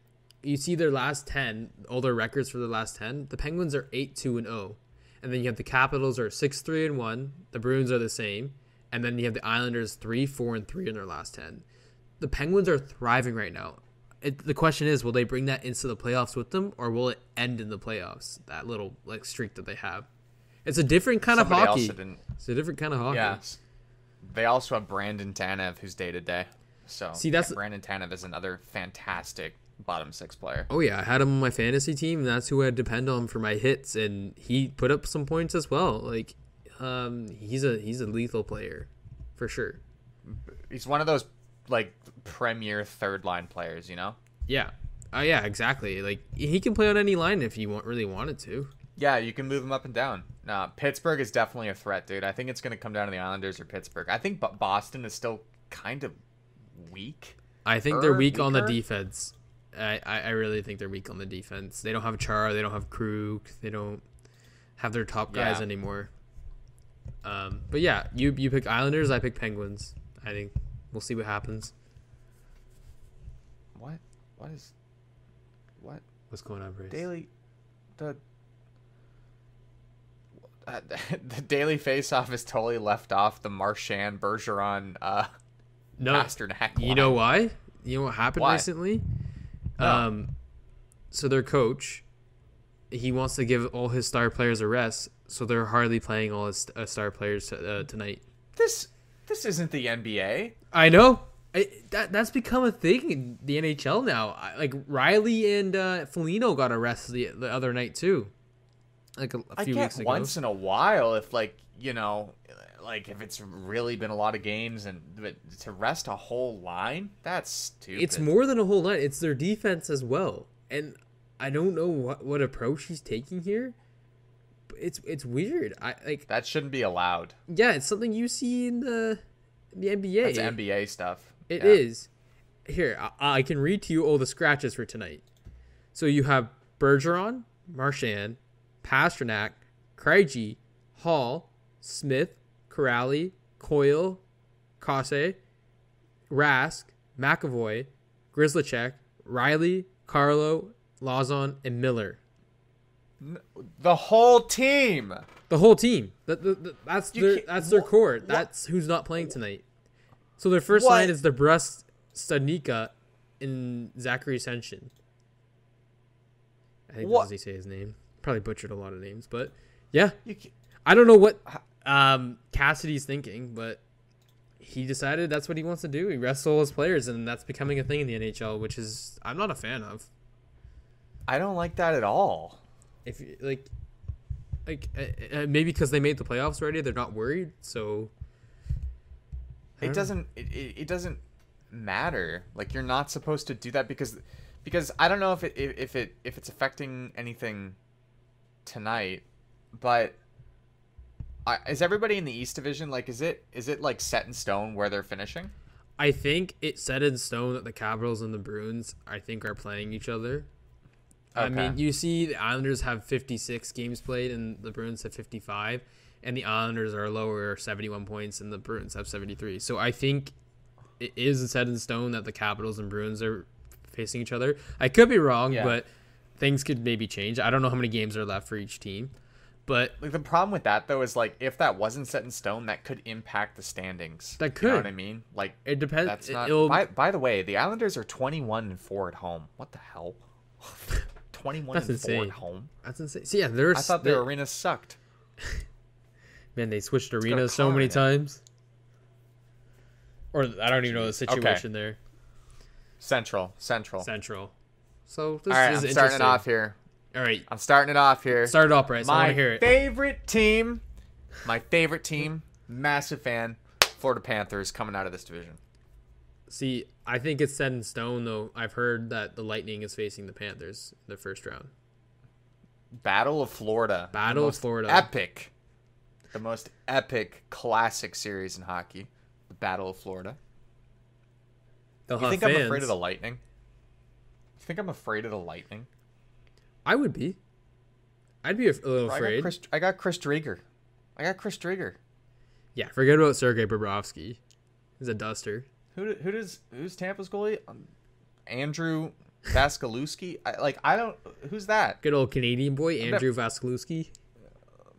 you see their last ten, all their records for the last ten. The Penguins are eight two and zero, and then you have the Capitals are six three and one. The Bruins are the same, and then you have the Islanders three four and three in their last ten. The Penguins are thriving right now. It, the question is, will they bring that into the playoffs with them, or will it end in the playoffs? That little like streak that they have. It's a different kind Somebody of hockey. It's a different kind of hockey. Yeah. They also have Brandon Tanev, who's day to day. So See, that's- yeah, Brandon Tanev is another fantastic bottom six player. Oh yeah, I had him on my fantasy team, and that's who I depend on for my hits, and he put up some points as well. Like, um, he's a he's a lethal player, for sure. He's one of those like premier third line players, you know. Yeah, oh yeah, exactly. Like he can play on any line if he want, really wanted to. Yeah, you can move him up and down. Nah, Pittsburgh is definitely a threat, dude. I think it's going to come down to the Islanders or Pittsburgh. I think Boston is still kind of weak. I think they're Er, weak on the defense. I, I I really think they're weak on the defense. They don't have Char, they don't have Krug, they don't have their top guys Yeah. anymore. Um, but yeah, you you pick Islanders, I pick Penguins. I think we'll see what happens. What? What is? What? What's going on, Brace? Daily, the uh, the daily face-off is totally left off the Marchand Bergeron uh, No, Pastrnak. You line. know why? You know what happened Why? recently? No. Um, so their coach, he wants to give all his star players a rest, so they're hardly playing all his uh, star players uh, tonight. this this isn't the NBA. I know. I, that that's become a thing in the NHL now. I, like Riley and uh, Felino got arrested the, the other night too, like a few get weeks ago. once in a while if like you know, like if it's really been a lot of games and but to rest a whole line, that's stupid. it's more than a whole line. It's their defense as well, and I don't know what what approach he's taking here. It's it's weird. I like that shouldn't be allowed. yeah, it's something you see in the in the NBA. That's NBA stuff. It Yeah. is. Here, I, I can read to you all the scratches for tonight. So you have Bergeron, Marchand, Pastrnak, Krejci, Hall, Smith, Corrali, Coyle, Kase, Rask, McAvoy, Grzelcyk, Reilly, Carlo, Lauzon, and Miller. The whole team. The whole team. That, that- that- that's You their that's their core. That's who's not playing tonight. So their first What? line is the Brust, Stanika, and Zachary Ascension. I think What? that's how say his name. Probably butchered a lot of names, but yeah, I don't know what um, Cassidy's thinking, but he decided that's what he wants to do. He all his players, and that's becoming a thing in the NHL, which is I'm not a fan of. I don't like that at all. If you- like, like uh, uh, maybe because they made the playoffs already, they're not worried. So It doesn't. It, it, doesn't matter. Like you're not supposed to do that because because I don't know if it if, if it if it's affecting anything tonight, but. I, is everybody in the East Division like? Is it is it like set in stone where they're finishing? I think it's set in stone that the Capitals and the Bruins, I think, are playing each other. I mean, you see the Islanders have 56 games played and the Bruins have 55, and the Islanders are lower, 71 points, and the Bruins have 73. So I think it is set in stone that the Capitals and Bruins are facing each other. I could be wrong, Yeah. but things could maybe change. I don't know how many games are left for each team. but Like the problem with that though is like if that wasn't set in stone, that could impact the standings. That could. You know what I mean? Like it depends. that's not. By, by the way, the Islanders are twenty-one and four at home. What the hell? Twenty-one That's and four insane. at home. that's insane. So yeah, there's I thought their arena sucked. man. They switched arenas so many it. times. Or I don't even know the situation there. Central, Central. Central. So this All right, is I'm starting interesting. it off here. All right, I'm starting it off here. start it off, Bryce. I want my to hear it. favorite team, my favorite team, massive fan, Florida Panthers coming out of this division. See, I think it's set in stone, though. I've heard that the Lightning is facing the Panthers in the first round. Battle of Florida. Battle of Florida. Epic. The most epic classic series in hockey. The Battle of Florida. They'll You think fans. I'm afraid of the Lightning? You think I'm afraid of the Lightning? I would be. I'd be a little I got afraid. Chris, I got Chris Driedger. I got Chris Driedger. Yeah, forget about Sergei Bobrovsky. He's a duster. Who who does who's Tampa's goalie? Um, Andrew Vasilevskiy. I, like I don't. Who's that? Good old Canadian boy, Andrew Vasilevskiy.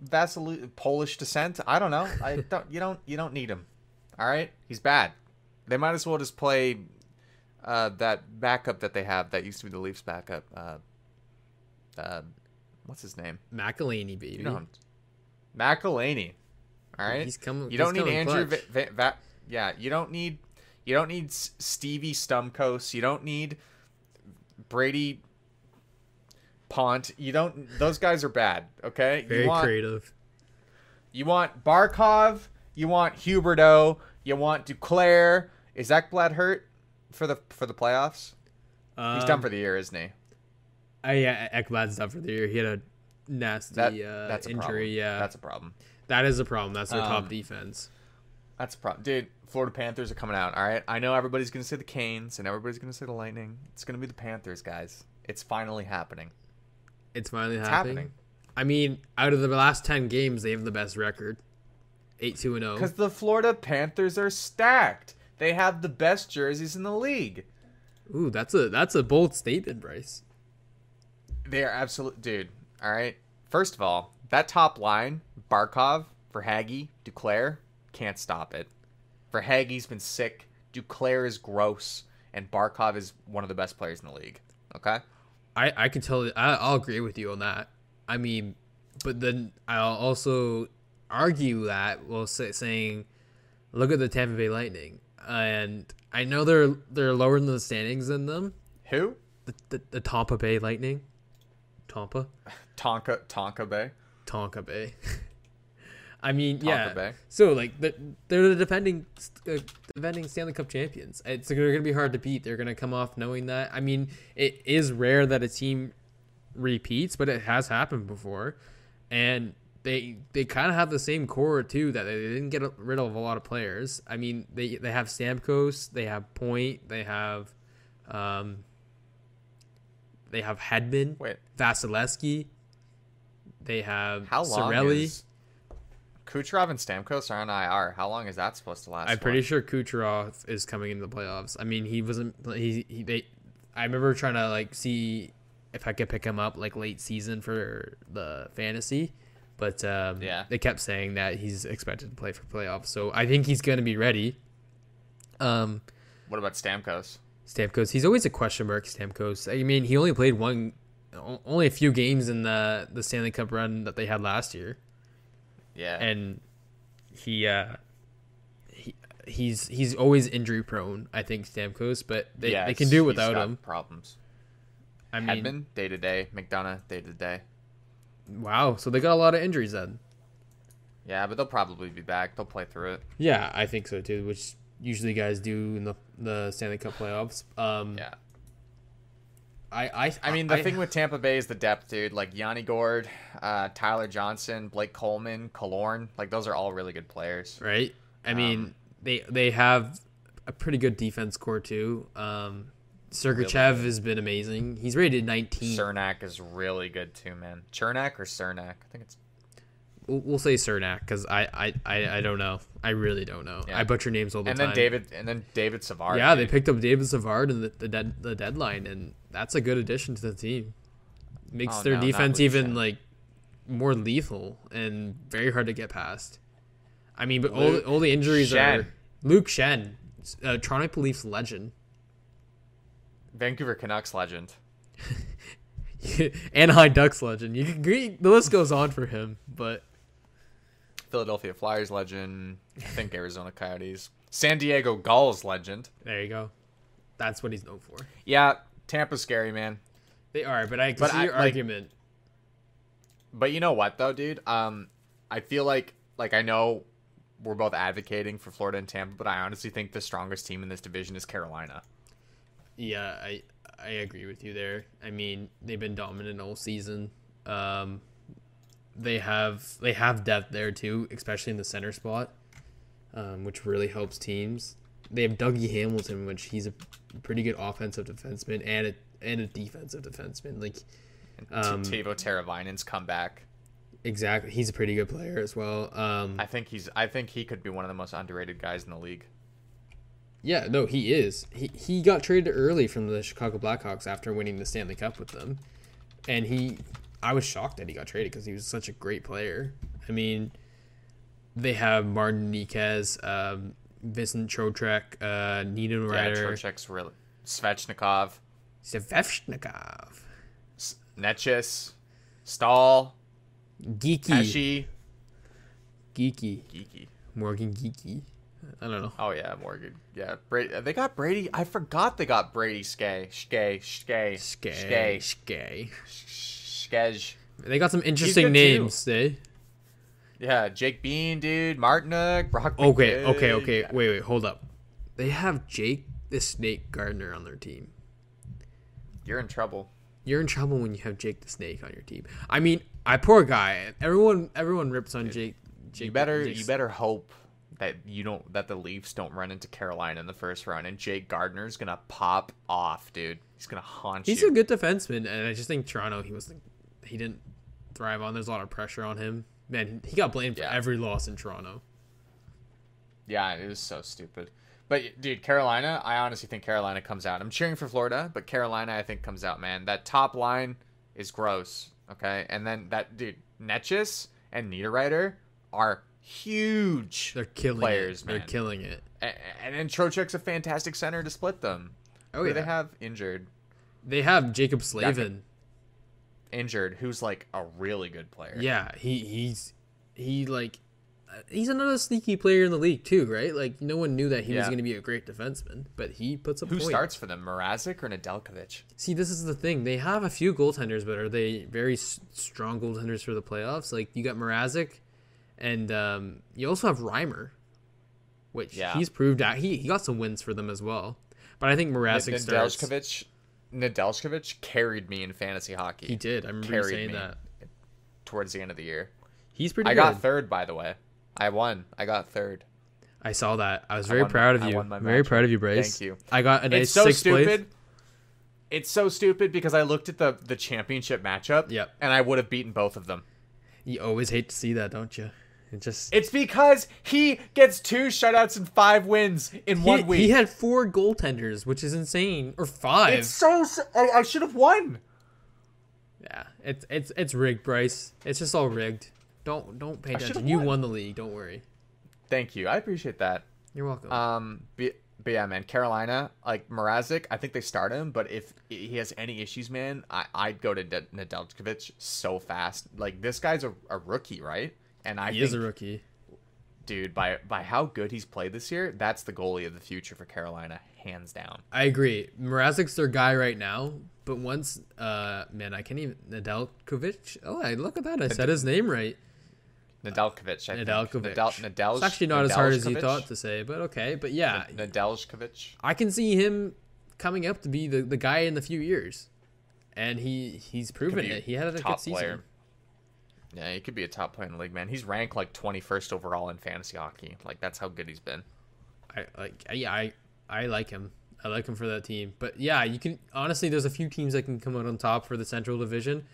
Vasil Polish descent. I don't know. I don't. You don't. You don't need him. All right. He's bad. They might as well just play uh, that backup that they have that used to be the Leafs backup. Uh, uh, what's his name? McElhinney, baby. You know. McElhinney. All right. He's coming- You don't need Andrew. Va- Va- Va- yeah. You don't need. You don't need Stevie Stumkos. You don't need Brady Pont. You don't. Those guys are bad. Okay. Very you want, creative. You want Barkov. You want Huberdeau. You want Duclair. Is Ekblad hurt for the for the playoffs? He's done Um, for the year, isn't he? Uh, yeah, Ekblad's done for the year. He had a nasty That uh, injury. problem. Yeah, that's a problem. that is a problem. That's their Um, top defense. That's a problem, dude. Florida Panthers are coming out. All right, I know everybody's gonna say the Canes and everybody's gonna say the Lightning. It's gonna be the Panthers, guys. It's finally happening. It's finally It's happening. happening I mean, out of the last ten games, they have the best record, eight two and oh. zero. because the Florida Panthers are stacked. They have the best jerseys in the league. Ooh, that's a that's a bold statement, Bryce. They are absolute, dude. All right. First of all, that top line, Barkov, Verhaeghe, Duclair, can't stop it. For Verhaeghe's been sick. Duclair is gross, and Barkov is one of the best players in the league. Okay. I I can tell. I, I'll agree with you on that. I mean, but then I'll also argue that while say, saying, look at the Tampa Bay Lightning, and I know they're they're lower in the standings than them. Who? The the, the Tampa Bay Lightning, Tampa, Tonka Tonka Bay. Tonka Bay. I mean, yeah. So like the, they're the defending uh, defending Stanley Cup champions. It's they're gonna be hard to beat. They're gonna come off knowing that. I mean, it is rare that a team repeats, but it has happened before, and they they kind of have the same core too. That they didn't get rid of a lot of players. I mean, they they have Stamkos, they have Point, they have, um, they have Hedman, Wait, Vasilevskiy. They have how long Cirelli. is Kucherov and Stamkos are on IR? How long is that supposed to last? I'm pretty sure Kucherov is coming into the playoffs. I mean, he wasn't. He, he they. I remember trying to like see if I could pick him up like late season for the fantasy, but um, Yeah. they kept saying that he's expected to play for playoffs. So I think he's going to be ready. Um, What about Stamkos? Stamkos, he's always a question mark. Stamkos. I mean, he only played one, only a few games in the the Stanley Cup run that they had last year Yeah. and he uh he he's he's always injury prone i think stamkos but they, they can do without him Problems. i mean Hedman day to day. McDonagh day to day. wow so they got a lot of injuries then Yeah, but they'll probably be back. They'll play through it. yeah i think so too which usually guys do in the the stanley cup playoffs um Yeah. I i I mean, the thing with Tampa Bay is the depth, dude. Like Yanni Gourde, uh, Tyler Johnson, Blake Coleman, Killorn. Like those are all really good players. right i mean Um, they they have a pretty good defense core too um Sergachev has been amazing. He's rated 19. Cernak is really good too, man. Chernak or Cernak? I think it's We'll, say Cernak because I, I, I, I don't know. I really don't know. Yeah. I butcher names all the and time. then David and then David Savard. yeah, they picked up David Savard in the the, dead, the deadline, and that's a good addition to the team. Makes Oh, their no, defense even like more lethal and very hard to get past. I mean, but all, Luke all the injuries Shen. are Luke Schenn, uh, Toronto Leafs legend, Vancouver Canucks legend. Anaheim Ducks legend. You can agree, the list goes on for him, but Philadelphia Flyers legend. I think Arizona Coyotes. San Diego Gulls legend. there you go. That's what he's known for. Yeah, Tampa's scary, man. They are, but I can But see I- your like- argument. But you know what though, dude? Um, I feel like like I know we're both advocating for Florida and Tampa, but I honestly think the strongest team in this division is Carolina. Yeah, I I agree with you there. I mean, they've been dominant all season. Um, they have they have depth there too, especially in the center spot, um, which really helps teams. They have Dougie Hamilton, which he's a pretty good offensive defenseman and a and a defensive defenseman. Like Um, Teuvo Teravainen's comeback. exactly, he's a pretty good player as well. Um, I think he's. I think he could be one of the most underrated guys in the league. Yeah, no, he is. He he got traded early from the Chicago Blackhawks after winning the Stanley Cup with them, and he, I was shocked that he got traded because he was such a great player. I mean, they have Martin Niquez, um, Vincent Trocheck, uh, Nino Yeah, Ryder, Trocheck's really Svechnikov, Svechnikov, S- Necas, Staal, Geekie, Pesce, Geekie, Geekie. Morgan Geekie. I don't know. Oh yeah, Morgan. Yeah, Brady. They got Brady. I forgot they got Brady Skay, Skay, Skay, Skay, Skay. Skej. They got some interesting good, too. names. They. Yeah, Jake Bean, dude, Martinook, Brock. Okay, okay, okay. Wait, wait, hold up. They have Jake the Snake Gardner on their team. You're in trouble. You're in trouble when you have Jake the Snake on your team. I mean, I poor guy. Everyone, everyone rips on Jake. Jake You better, Jake's- you better hope that you don't that the Leafs don't run into Carolina in the first round, and Jake Gardiner's gonna pop off, dude. He's gonna haunt He's you. He's a good defenseman, and I just think Toronto. He was, he didn't thrive on. There's a lot of pressure on him. Man, he got blamed for every loss in Toronto. Yeah, it was so stupid. But dude, Carolina, I honestly think Carolina comes out. I'm cheering for Florida, but Carolina I think comes out, man. That top line is gross, okay? And then that dude, Necas and Niederreiter are huge They're killing players, it. They're killing it. And then Trocheck's a fantastic center to split them. Oh Who yeah. they have injured, They have Jaccob Slavin. Injured, who's like a really good player. Yeah, he he's he like uh, he's another sneaky player in the league too, right? Like no one knew that he was going to be a great defenseman, but he puts up Who points. starts for them, Mrazek or Nedeljkovic? See, this is the thing. They have a few goaltenders, but are they very s- strong goaltenders for the playoffs? Like you got Mrazek, and um, you also have Reimer, which Yeah. he's proved out. He he got some wins for them as well. But I think Mrazek starts. Nedeljkovic, carried me in fantasy hockey. He did. I remember carried saying that. towards the end of the year. He's pretty good. I good. got third, by the way. I won. I got third. I saw that. I was very won proud of I you. Very proud of you, Bryce. Thank you. I got a nice it's so sixth stupid. place. It's so stupid because I looked at the the championship matchup. Yep. And I would have beaten both of them. You always hate to see that, don't you? It just It's because he gets two shutouts and five wins in he, one week. he had four goaltenders, which is insane, or five. it's so. I, I should have won. Yeah, it's it's it's rigged, Bryce. It's just all rigged. Don't don't pay attention. You won. won the league. Don't worry. Thank you. I appreciate that. You're welcome. Um, but, but yeah, man, Carolina, like Mrazek, I think they start him, but if he has any issues, man, I, I'd go to De- Nedeljkovic so fast. Like this guy's a, a rookie, right? And I he think, is a rookie. dude, by by how good he's played this year, that's the goalie of the future for Carolina, hands down. I agree. Mrazek's their guy right now, but once, uh, man, I can't even Nedeljkovic. Oh, I look at that. I said his name right. Nedeljkovic, I. Nedeljkovic. Nedel, Nedelj, It's actually not as hard as you thought to say, but okay. But yeah, Nedeljkovic. I can see him coming up to be the, the guy in a few years, and he he's proven it. He had a top good season. player. Yeah, he could be a top player in the league, man. He's ranked like 21st overall in fantasy hockey. Like that's how good he's been. I like yeah, I I like him. I like him for that team. But yeah, you can honestly there's a few teams that can come out on top for the Central Division.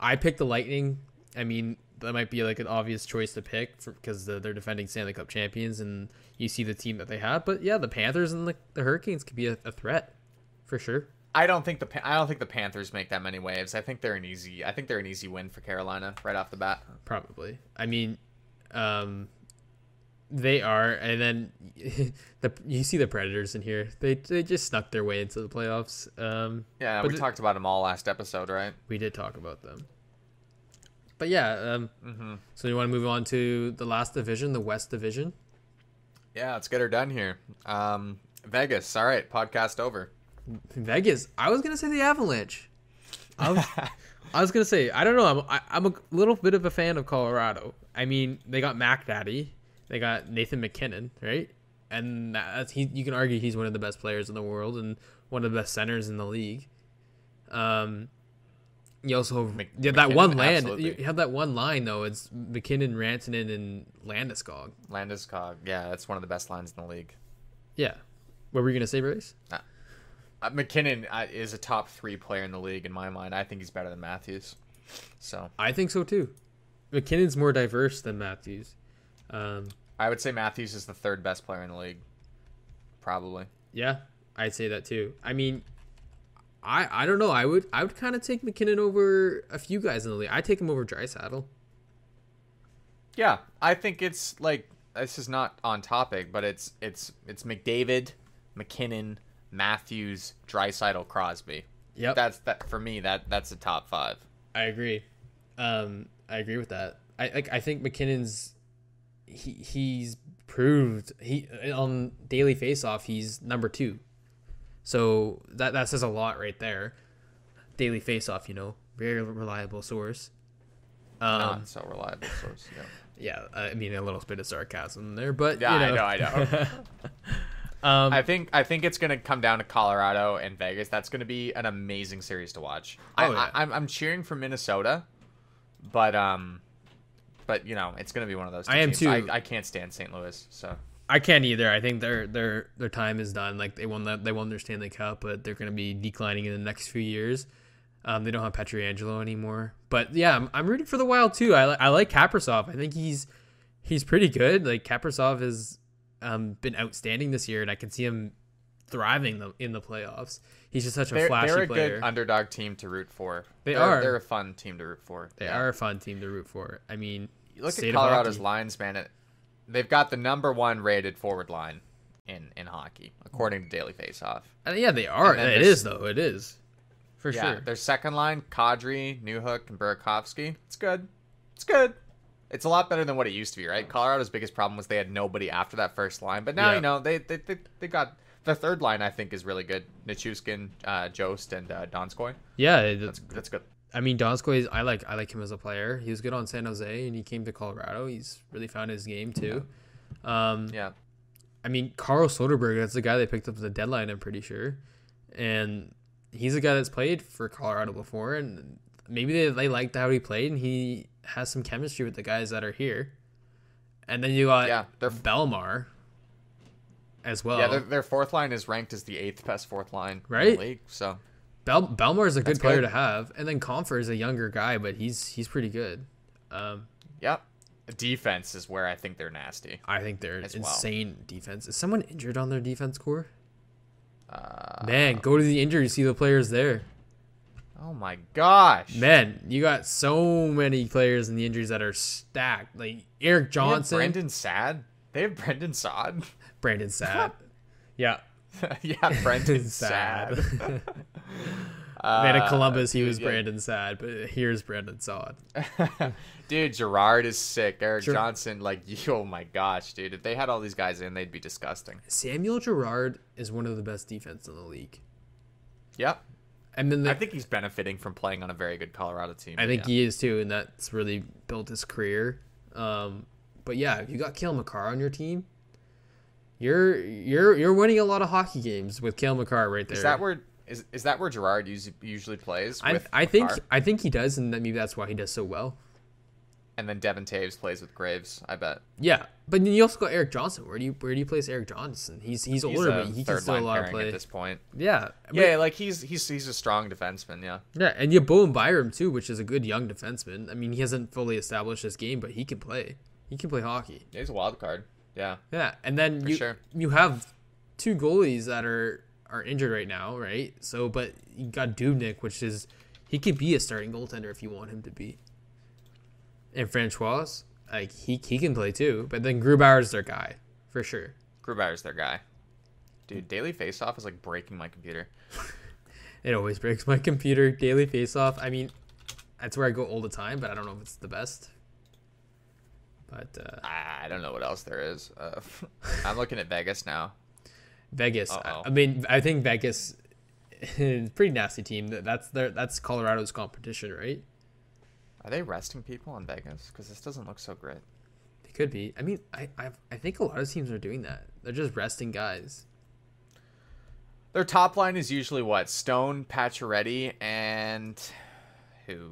I picked the Lightning. I mean, that might be like an obvious choice to pick because the, they're defending Stanley Cup champions and you see the team that they have. But yeah, the Panthers and the, the Hurricanes could be a, a threat for sure. I don't think the I don't think the Panthers make that many waves. I think they're an easy. I think they're an easy win for Carolina right off the bat. Probably. I mean, um, they are, and then the you see the Predators in here. They they just snuck their way into the playoffs. Um, Yeah, we it- talked about them all last episode, right? we did talk about them. But yeah, um, Mm-hmm. so you want to move on to the last division, the West Division. Yeah, let's get her done here. Um, Vegas. All right, podcast over. Vegas. I was gonna say the Avalanche. I was, I was gonna say I don't know. I'm I, I'm a little bit of a fan of Colorado. I mean, they got Mac Daddy, they got Nathan MacKinnon, right? And that's he. You can argue he's one of the best players in the world and one of the best centers in the league. Um, you also have Mc- yeah, that one MacKinnon, land. absolutely. You have that one line though. It's MacKinnon, Rantanen, and Landeskog. Landeskog. Yeah, that's one of the best lines in the league. Yeah. What were you gonna say, Bryce? Uh, MacKinnon uh, is a top three player in the league in my mind. I think he's better than Matthews. So I think so too. MacKinnon's more diverse than Matthews. Um, I would say Matthews is the third best player in the league. Probably. Yeah, I'd say that too. I mean, I I don't know. I would I would kind of take MacKinnon over a few guys in the league. I take him over Draisaitl. Yeah, I think it's like this is not on topic, but it's it's it's McDavid, MacKinnon, Matthews, Draisaitl, Crosby. Yep, That's that for me. That that's the top five. I agree. Um, I agree with that. I like. I think MacKinnon's he he's proved he on daily faceoff he's number two. So that that says a lot right there. Daily faceoff, you know, very reliable source. Um, Not so reliable source. Yeah, yeah, I mean a little bit of sarcasm there, but yeah you know. I know. I know. Um, I think I think it's gonna come down to Colorado and Vegas. That's gonna be an amazing series to watch. I, Oh, yeah. I, I'm I'm cheering for Minnesota, but um, but you know it's gonna be one of those. I am teams. too. I, I can't stand St. Louis, so I can't either. I think their their their time is done. Like they won that they won their Stanley Cup, but they're going to be declining in the next few years. Um, they don't have Pietrangelo anymore. But yeah, I'm, I'm rooting for the Wild too. I, I like Kaprizov. I think he's he's pretty good. Like Kaprizov has um, been outstanding this year, and I can see him thriving the, in the playoffs. He's just such a they're flashy they're a player. good underdog team to root for. They They're- are. They're a fun team to root for. they Yeah. are a fun team to root for. I mean, You look at Colorado's lines, man. It, they've got the number one rated forward line in in hockey, according to Daily Faceoff. Uh, yeah, they are. And It is though. It is for yeah, sure. their second line, Kadri, Newhook, and Burakovsky. It's good. It's good. It's a lot better than what it used to be, right? Colorado's biggest problem was they had nobody after that first line, but now Yeah. you know they they, they they got the third line. I think is really good. Nichushkin, uh, Jost, and uh, Donskoy. Yeah, That's that's good. I mean, Donskoy, is- I like I like him as a player. He was good on San Jose, and he came to Colorado. He's really found his game too. Um, Yeah, I mean, Carl Soderberg, that's the guy they picked up at the deadline. I'm pretty sure, and he's a guy that's played for Colorado before, and maybe they they liked how he played, and he has some chemistry with the guys that are here. And then you got Yeah, they're- Bellemare as well. yeah. Their, their fourth line is ranked as the eighth best fourth line in Right? the league. So Bel- Bellemare is a good That's player good. to have, and then Compher is a younger guy, but he's he's pretty good. Um, Yep. Defense is where I think they're nasty. I think they're As well. insane defense. Is someone injured on their defense core? Uh, Man, go to the injury, see the players there. Oh my gosh. Man, you got so many players in the injuries that are stacked. Like Erik They have Johnson, Brendan Sad. They have Brendan Sod. Brandon Sad. yeah, yeah, Brendan Sad. Sad. Uh, Man, at Columbus, he dude, was yeah. Brandon Sad, but here's Brandon Sod. dude, Girard is sick. Erik Ger- Johnson, like, oh my gosh, dude. If they had all these guys in, they'd be disgusting. Samuel Girard is one of the best defense in the league. Yep. And then the, I think he's benefiting from playing on a very good Colorado team. I think yeah. he is too, and that's really built his career. Um, but yeah, if you got Cale Makar on your team, you're you're you're winning a lot of hockey games with Cale Makar right there. Is that where is, is that where Girard usually, usually plays? I, with I think I think he does, and maybe that's why he does so well. And then Devon Toews plays with Graves. I bet. Yeah, but then you also got Erik Johnson. Where do you where do you place Erik Johnson? He's he's He's older, a but he can still a lot of play. at this point. Yeah, Yeah, like he's he's he's a strong defenseman. Yeah. yeah, and you have Bowen Byram too, which is a good young defenseman. I mean, he hasn't fully established his game, but he can play. He can play hockey. He's a wild card. Yeah. Yeah, and then For you sure. you have two goalies that are are injured right now, right? So, but you got Dubnyk, which is he could be a starting goaltender if you want him to be. And Francouz, like he he can play too, but then Grubauer's their guy for sure. Grubauer's their guy. Dude, daily faceoff is like breaking my computer. It always breaks my computer. Daily faceoff. I mean, that's where I go all the time, but I don't know if it's the best. But uh, I don't know what else there is. Uh, I'm looking at Vegas now. Vegas. I, I mean, I think Vegas is a pretty nasty team. That's their that's Colorado's competition, right? Are they resting people in Vegas? Because this doesn't look so great. They could be. I mean, I I I think a lot of teams are doing that. They're just resting guys. Their top line is usually what? Stone, Pacioretty, and who?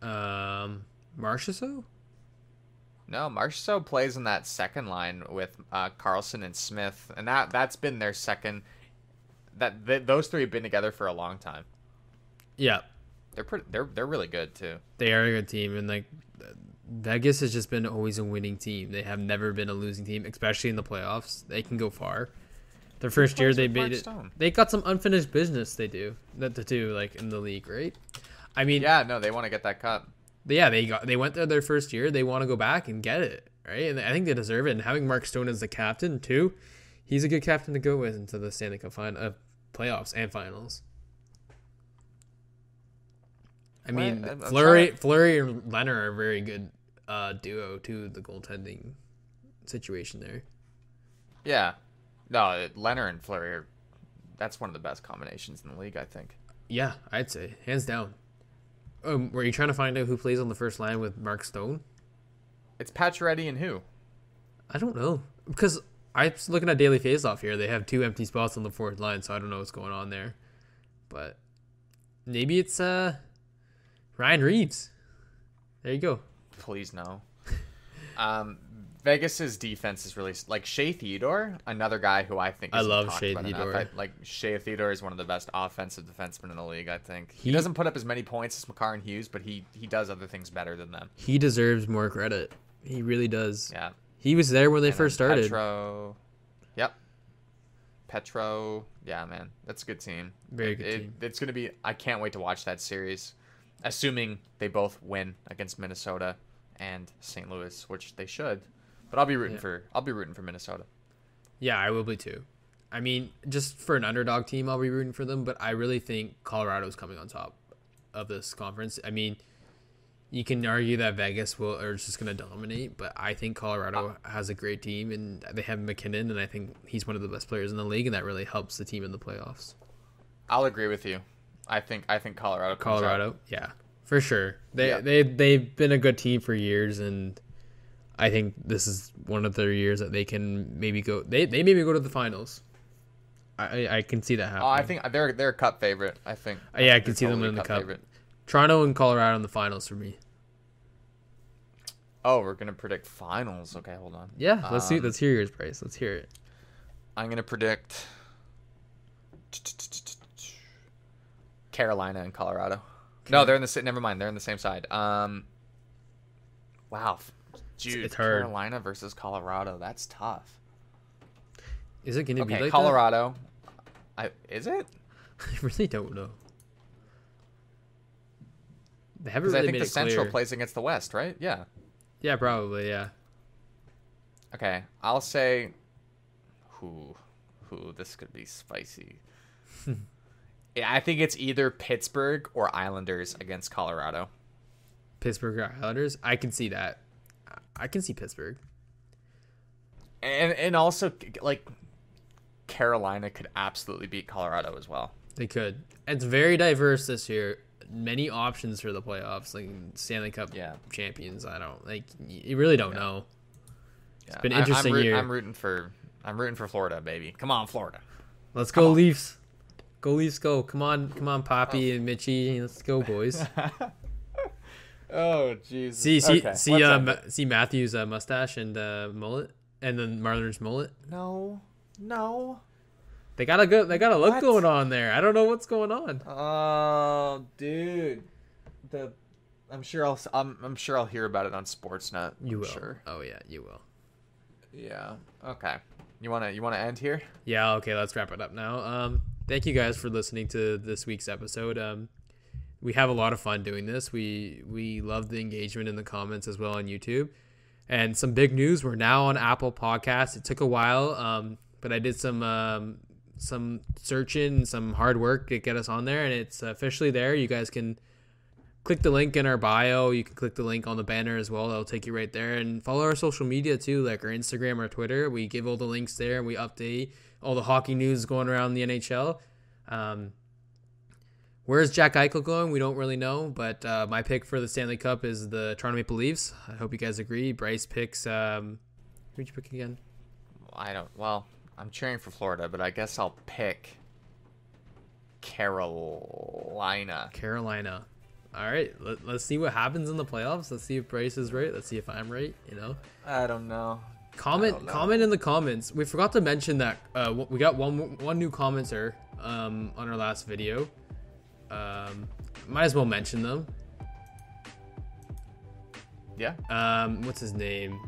Um, Marchessault? No, Marchessault plays in that second line with uh, Karlsson and Smith, and that that's been their second. That th- those three have been together for a long time. Yeah, They're pretty. They're they're really good too. they are a good team, and like Vegas has just been always a winning team. They have never been a losing team, especially in the playoffs. They can go far. Their first year, they made it. Stone? They got some unfinished business. They do that to do like in the league, right? I mean, Yeah, no, they want to get that cup. yeah, they got they went there their first year. They want to go back and get it, right? And I think they deserve it. And having Mark Stone as the captain too, he's a good captain to go with into the Stanley Cup final, uh, playoffs and finals. I mean, Fleury, Fleury and Leonard are a very good uh, duo to the goaltending situation there. Yeah, no, Leonard and Fleury are. That's one of the best combinations in the league, I think. Yeah, I'd say hands down. Um, were you trying to find out who plays on the first line with Mark Stone? It's Pacioretty and who? I don't know because I'm looking at daily faceoff here. They have two empty spots on the fourth line, so I don't know what's going on there. But maybe it's uh Ryan Reaves. There you go. Please no. Um, Vegas's defense is really like Shea Theodore, another guy who I think I love Shea. Theodore. I, like Shea Theodore is one of the best offensive defensemen in the league. I think he, He- doesn't put up as many points as Makar and Hughes, but he he does other things better than them. He deserves more credit. He really does. Yeah. He was there when they And first started. Petro. Yep. Petro. Yeah, man, that's a good team. Very good It- team. It's gonna be. I can't wait to watch that series, assuming they both win against Minnesota and St. Louis, which they should. But I'll be rooting Yeah. for. I'll be rooting for Minnesota. Yeah, I will be too. I mean, just for an underdog team, I'll be rooting for them. But I really think Colorado's coming on top of this conference. I mean, you can argue that Vegas will are just going to dominate, but I think Colorado ah. has a great team, and they have MacKinnon, and I think he's one of the best players in the league, and that really helps the team in the playoffs. I'll agree with you. I think. I think Colorado. Colorado, yeah, for sure. They Yeah. they they've been a good team for years, and I think this is one of their years that they can maybe go. They they maybe go to the finals. I I, can see that happening. Oh, I think they're they're a cup favorite. I think. Uh, yeah, I can see them in the cup. Toronto and Colorado in the finals for me. Oh, we're gonna predict finals. Okay, hold on. Yeah, let's see. Um, Let's hear yours, Bryce. Let's hear it. I'm gonna predict Carolina and Colorado. No, they're in the same. Never mind, they're in the same side. Um, wow, dude, it's hard. Carolina versus Colorado. That's tough. Is it gonna be Okay, like Colorado. I is it? I really don't know. They haven't really I think made the Central clear. plays against the West, right? Yeah. Yeah, probably. Yeah. Okay, I'll say. Who, who? This could be spicy. yeah, I think it's either Pittsburgh or Islanders against Colorado. Pittsburgh or Islanders. I can see that. I- I can see Pittsburgh. and and also like Carolina could absolutely beat Colorado as well. They could. It's very diverse this year. Many options for the playoffs, like Stanley Cup Yeah. champions. I don't like. You really don't know. Yeah. been I- interesting I'm, root- year. I'm rooting for I'm rooting for Florida, baby. Come on, Florida. Let's Come go on. Leafs. Go Leafs. Go. Come on. Come on, Poppy and Mitchy, Let's go, boys. Oh Jesus. see, see, see, uh, Ma- see Matthews' uh, mustache and uh, mullet, and then Marner's mullet. no, no. They got a good. They got a look What? going on there. I don't know what's going on. Oh, dude. The I'm sure I'll I'm, I'm sure I'll hear about it on Sportsnet. You I'm will. Sure. Oh yeah, you will. Yeah. Okay. You wanna you wanna end here? Yeah, okay, let's wrap it up now. Um, thank you guys for listening to this week's episode. Um, we have a lot of fun doing this. We we love the engagement in the comments as well on YouTube. And some big news: we're now on Apple Podcasts. It took a while, um, but I did some um, some searching, some hard work to get us on there, and it's officially there. You guys can click the link in our bio. You can click the link on the banner as well. That'll take you right there. And follow our social media too, like our Instagram or Twitter. We give all the links there and we update all the hockey news going around the NHL. Um, where's Jack Eichel going? We don't really know, but uh, my pick for the Stanley Cup is the Toronto Maple Leafs. I hope you guys agree. Bryce picks. Um, who'd you pick again? I don't. Well, I'm cheering for Florida, but I guess I'll pick Carolina. Carolina. All right, let, let's see what happens in the playoffs. Let's see if Bryce is right. Let's see if I'm right. You know, I don't know. comment don't know. comment in the comments. We forgot to mention that uh, we got one one new commenter um, on our last video. Um, might as well mention them. Yeah. Um, what's his name?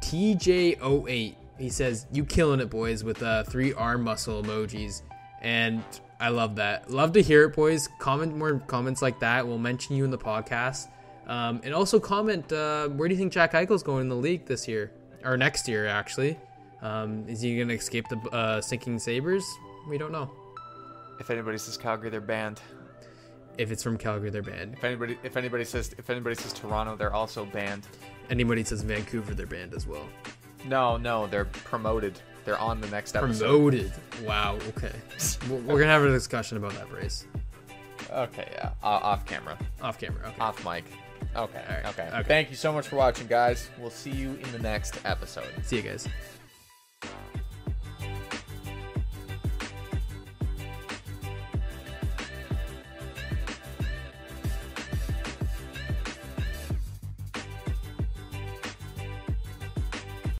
TJ08. He says, "You killing it, boys!" with uh, three arm muscle emojis, and I love that. Love to hear it, boys. Comment more comments like that. We'll mention you in the podcast, um, and also comment uh, where do you think Jack Eichel's going in the league this year or next year? Actually, um, is he going to escape the uh, sinking Sabres? We don't know. If anybody says Calgary, they're banned. If it's from Calgary, they're banned. If anybody if anybody says if anybody says Toronto, they're also banned. Anybody says Vancouver, they're banned as well. No, no, they're promoted. They're on the next episode. Promoted. Wow. Okay. We're gonna have a discussion about that, Brace. Okay, yeah. O- off camera. Off camera. Okay. Off mic. Okay. All right, Okay. okay. Thank you so much for watching, guys. We'll see you in the next episode. See you guys.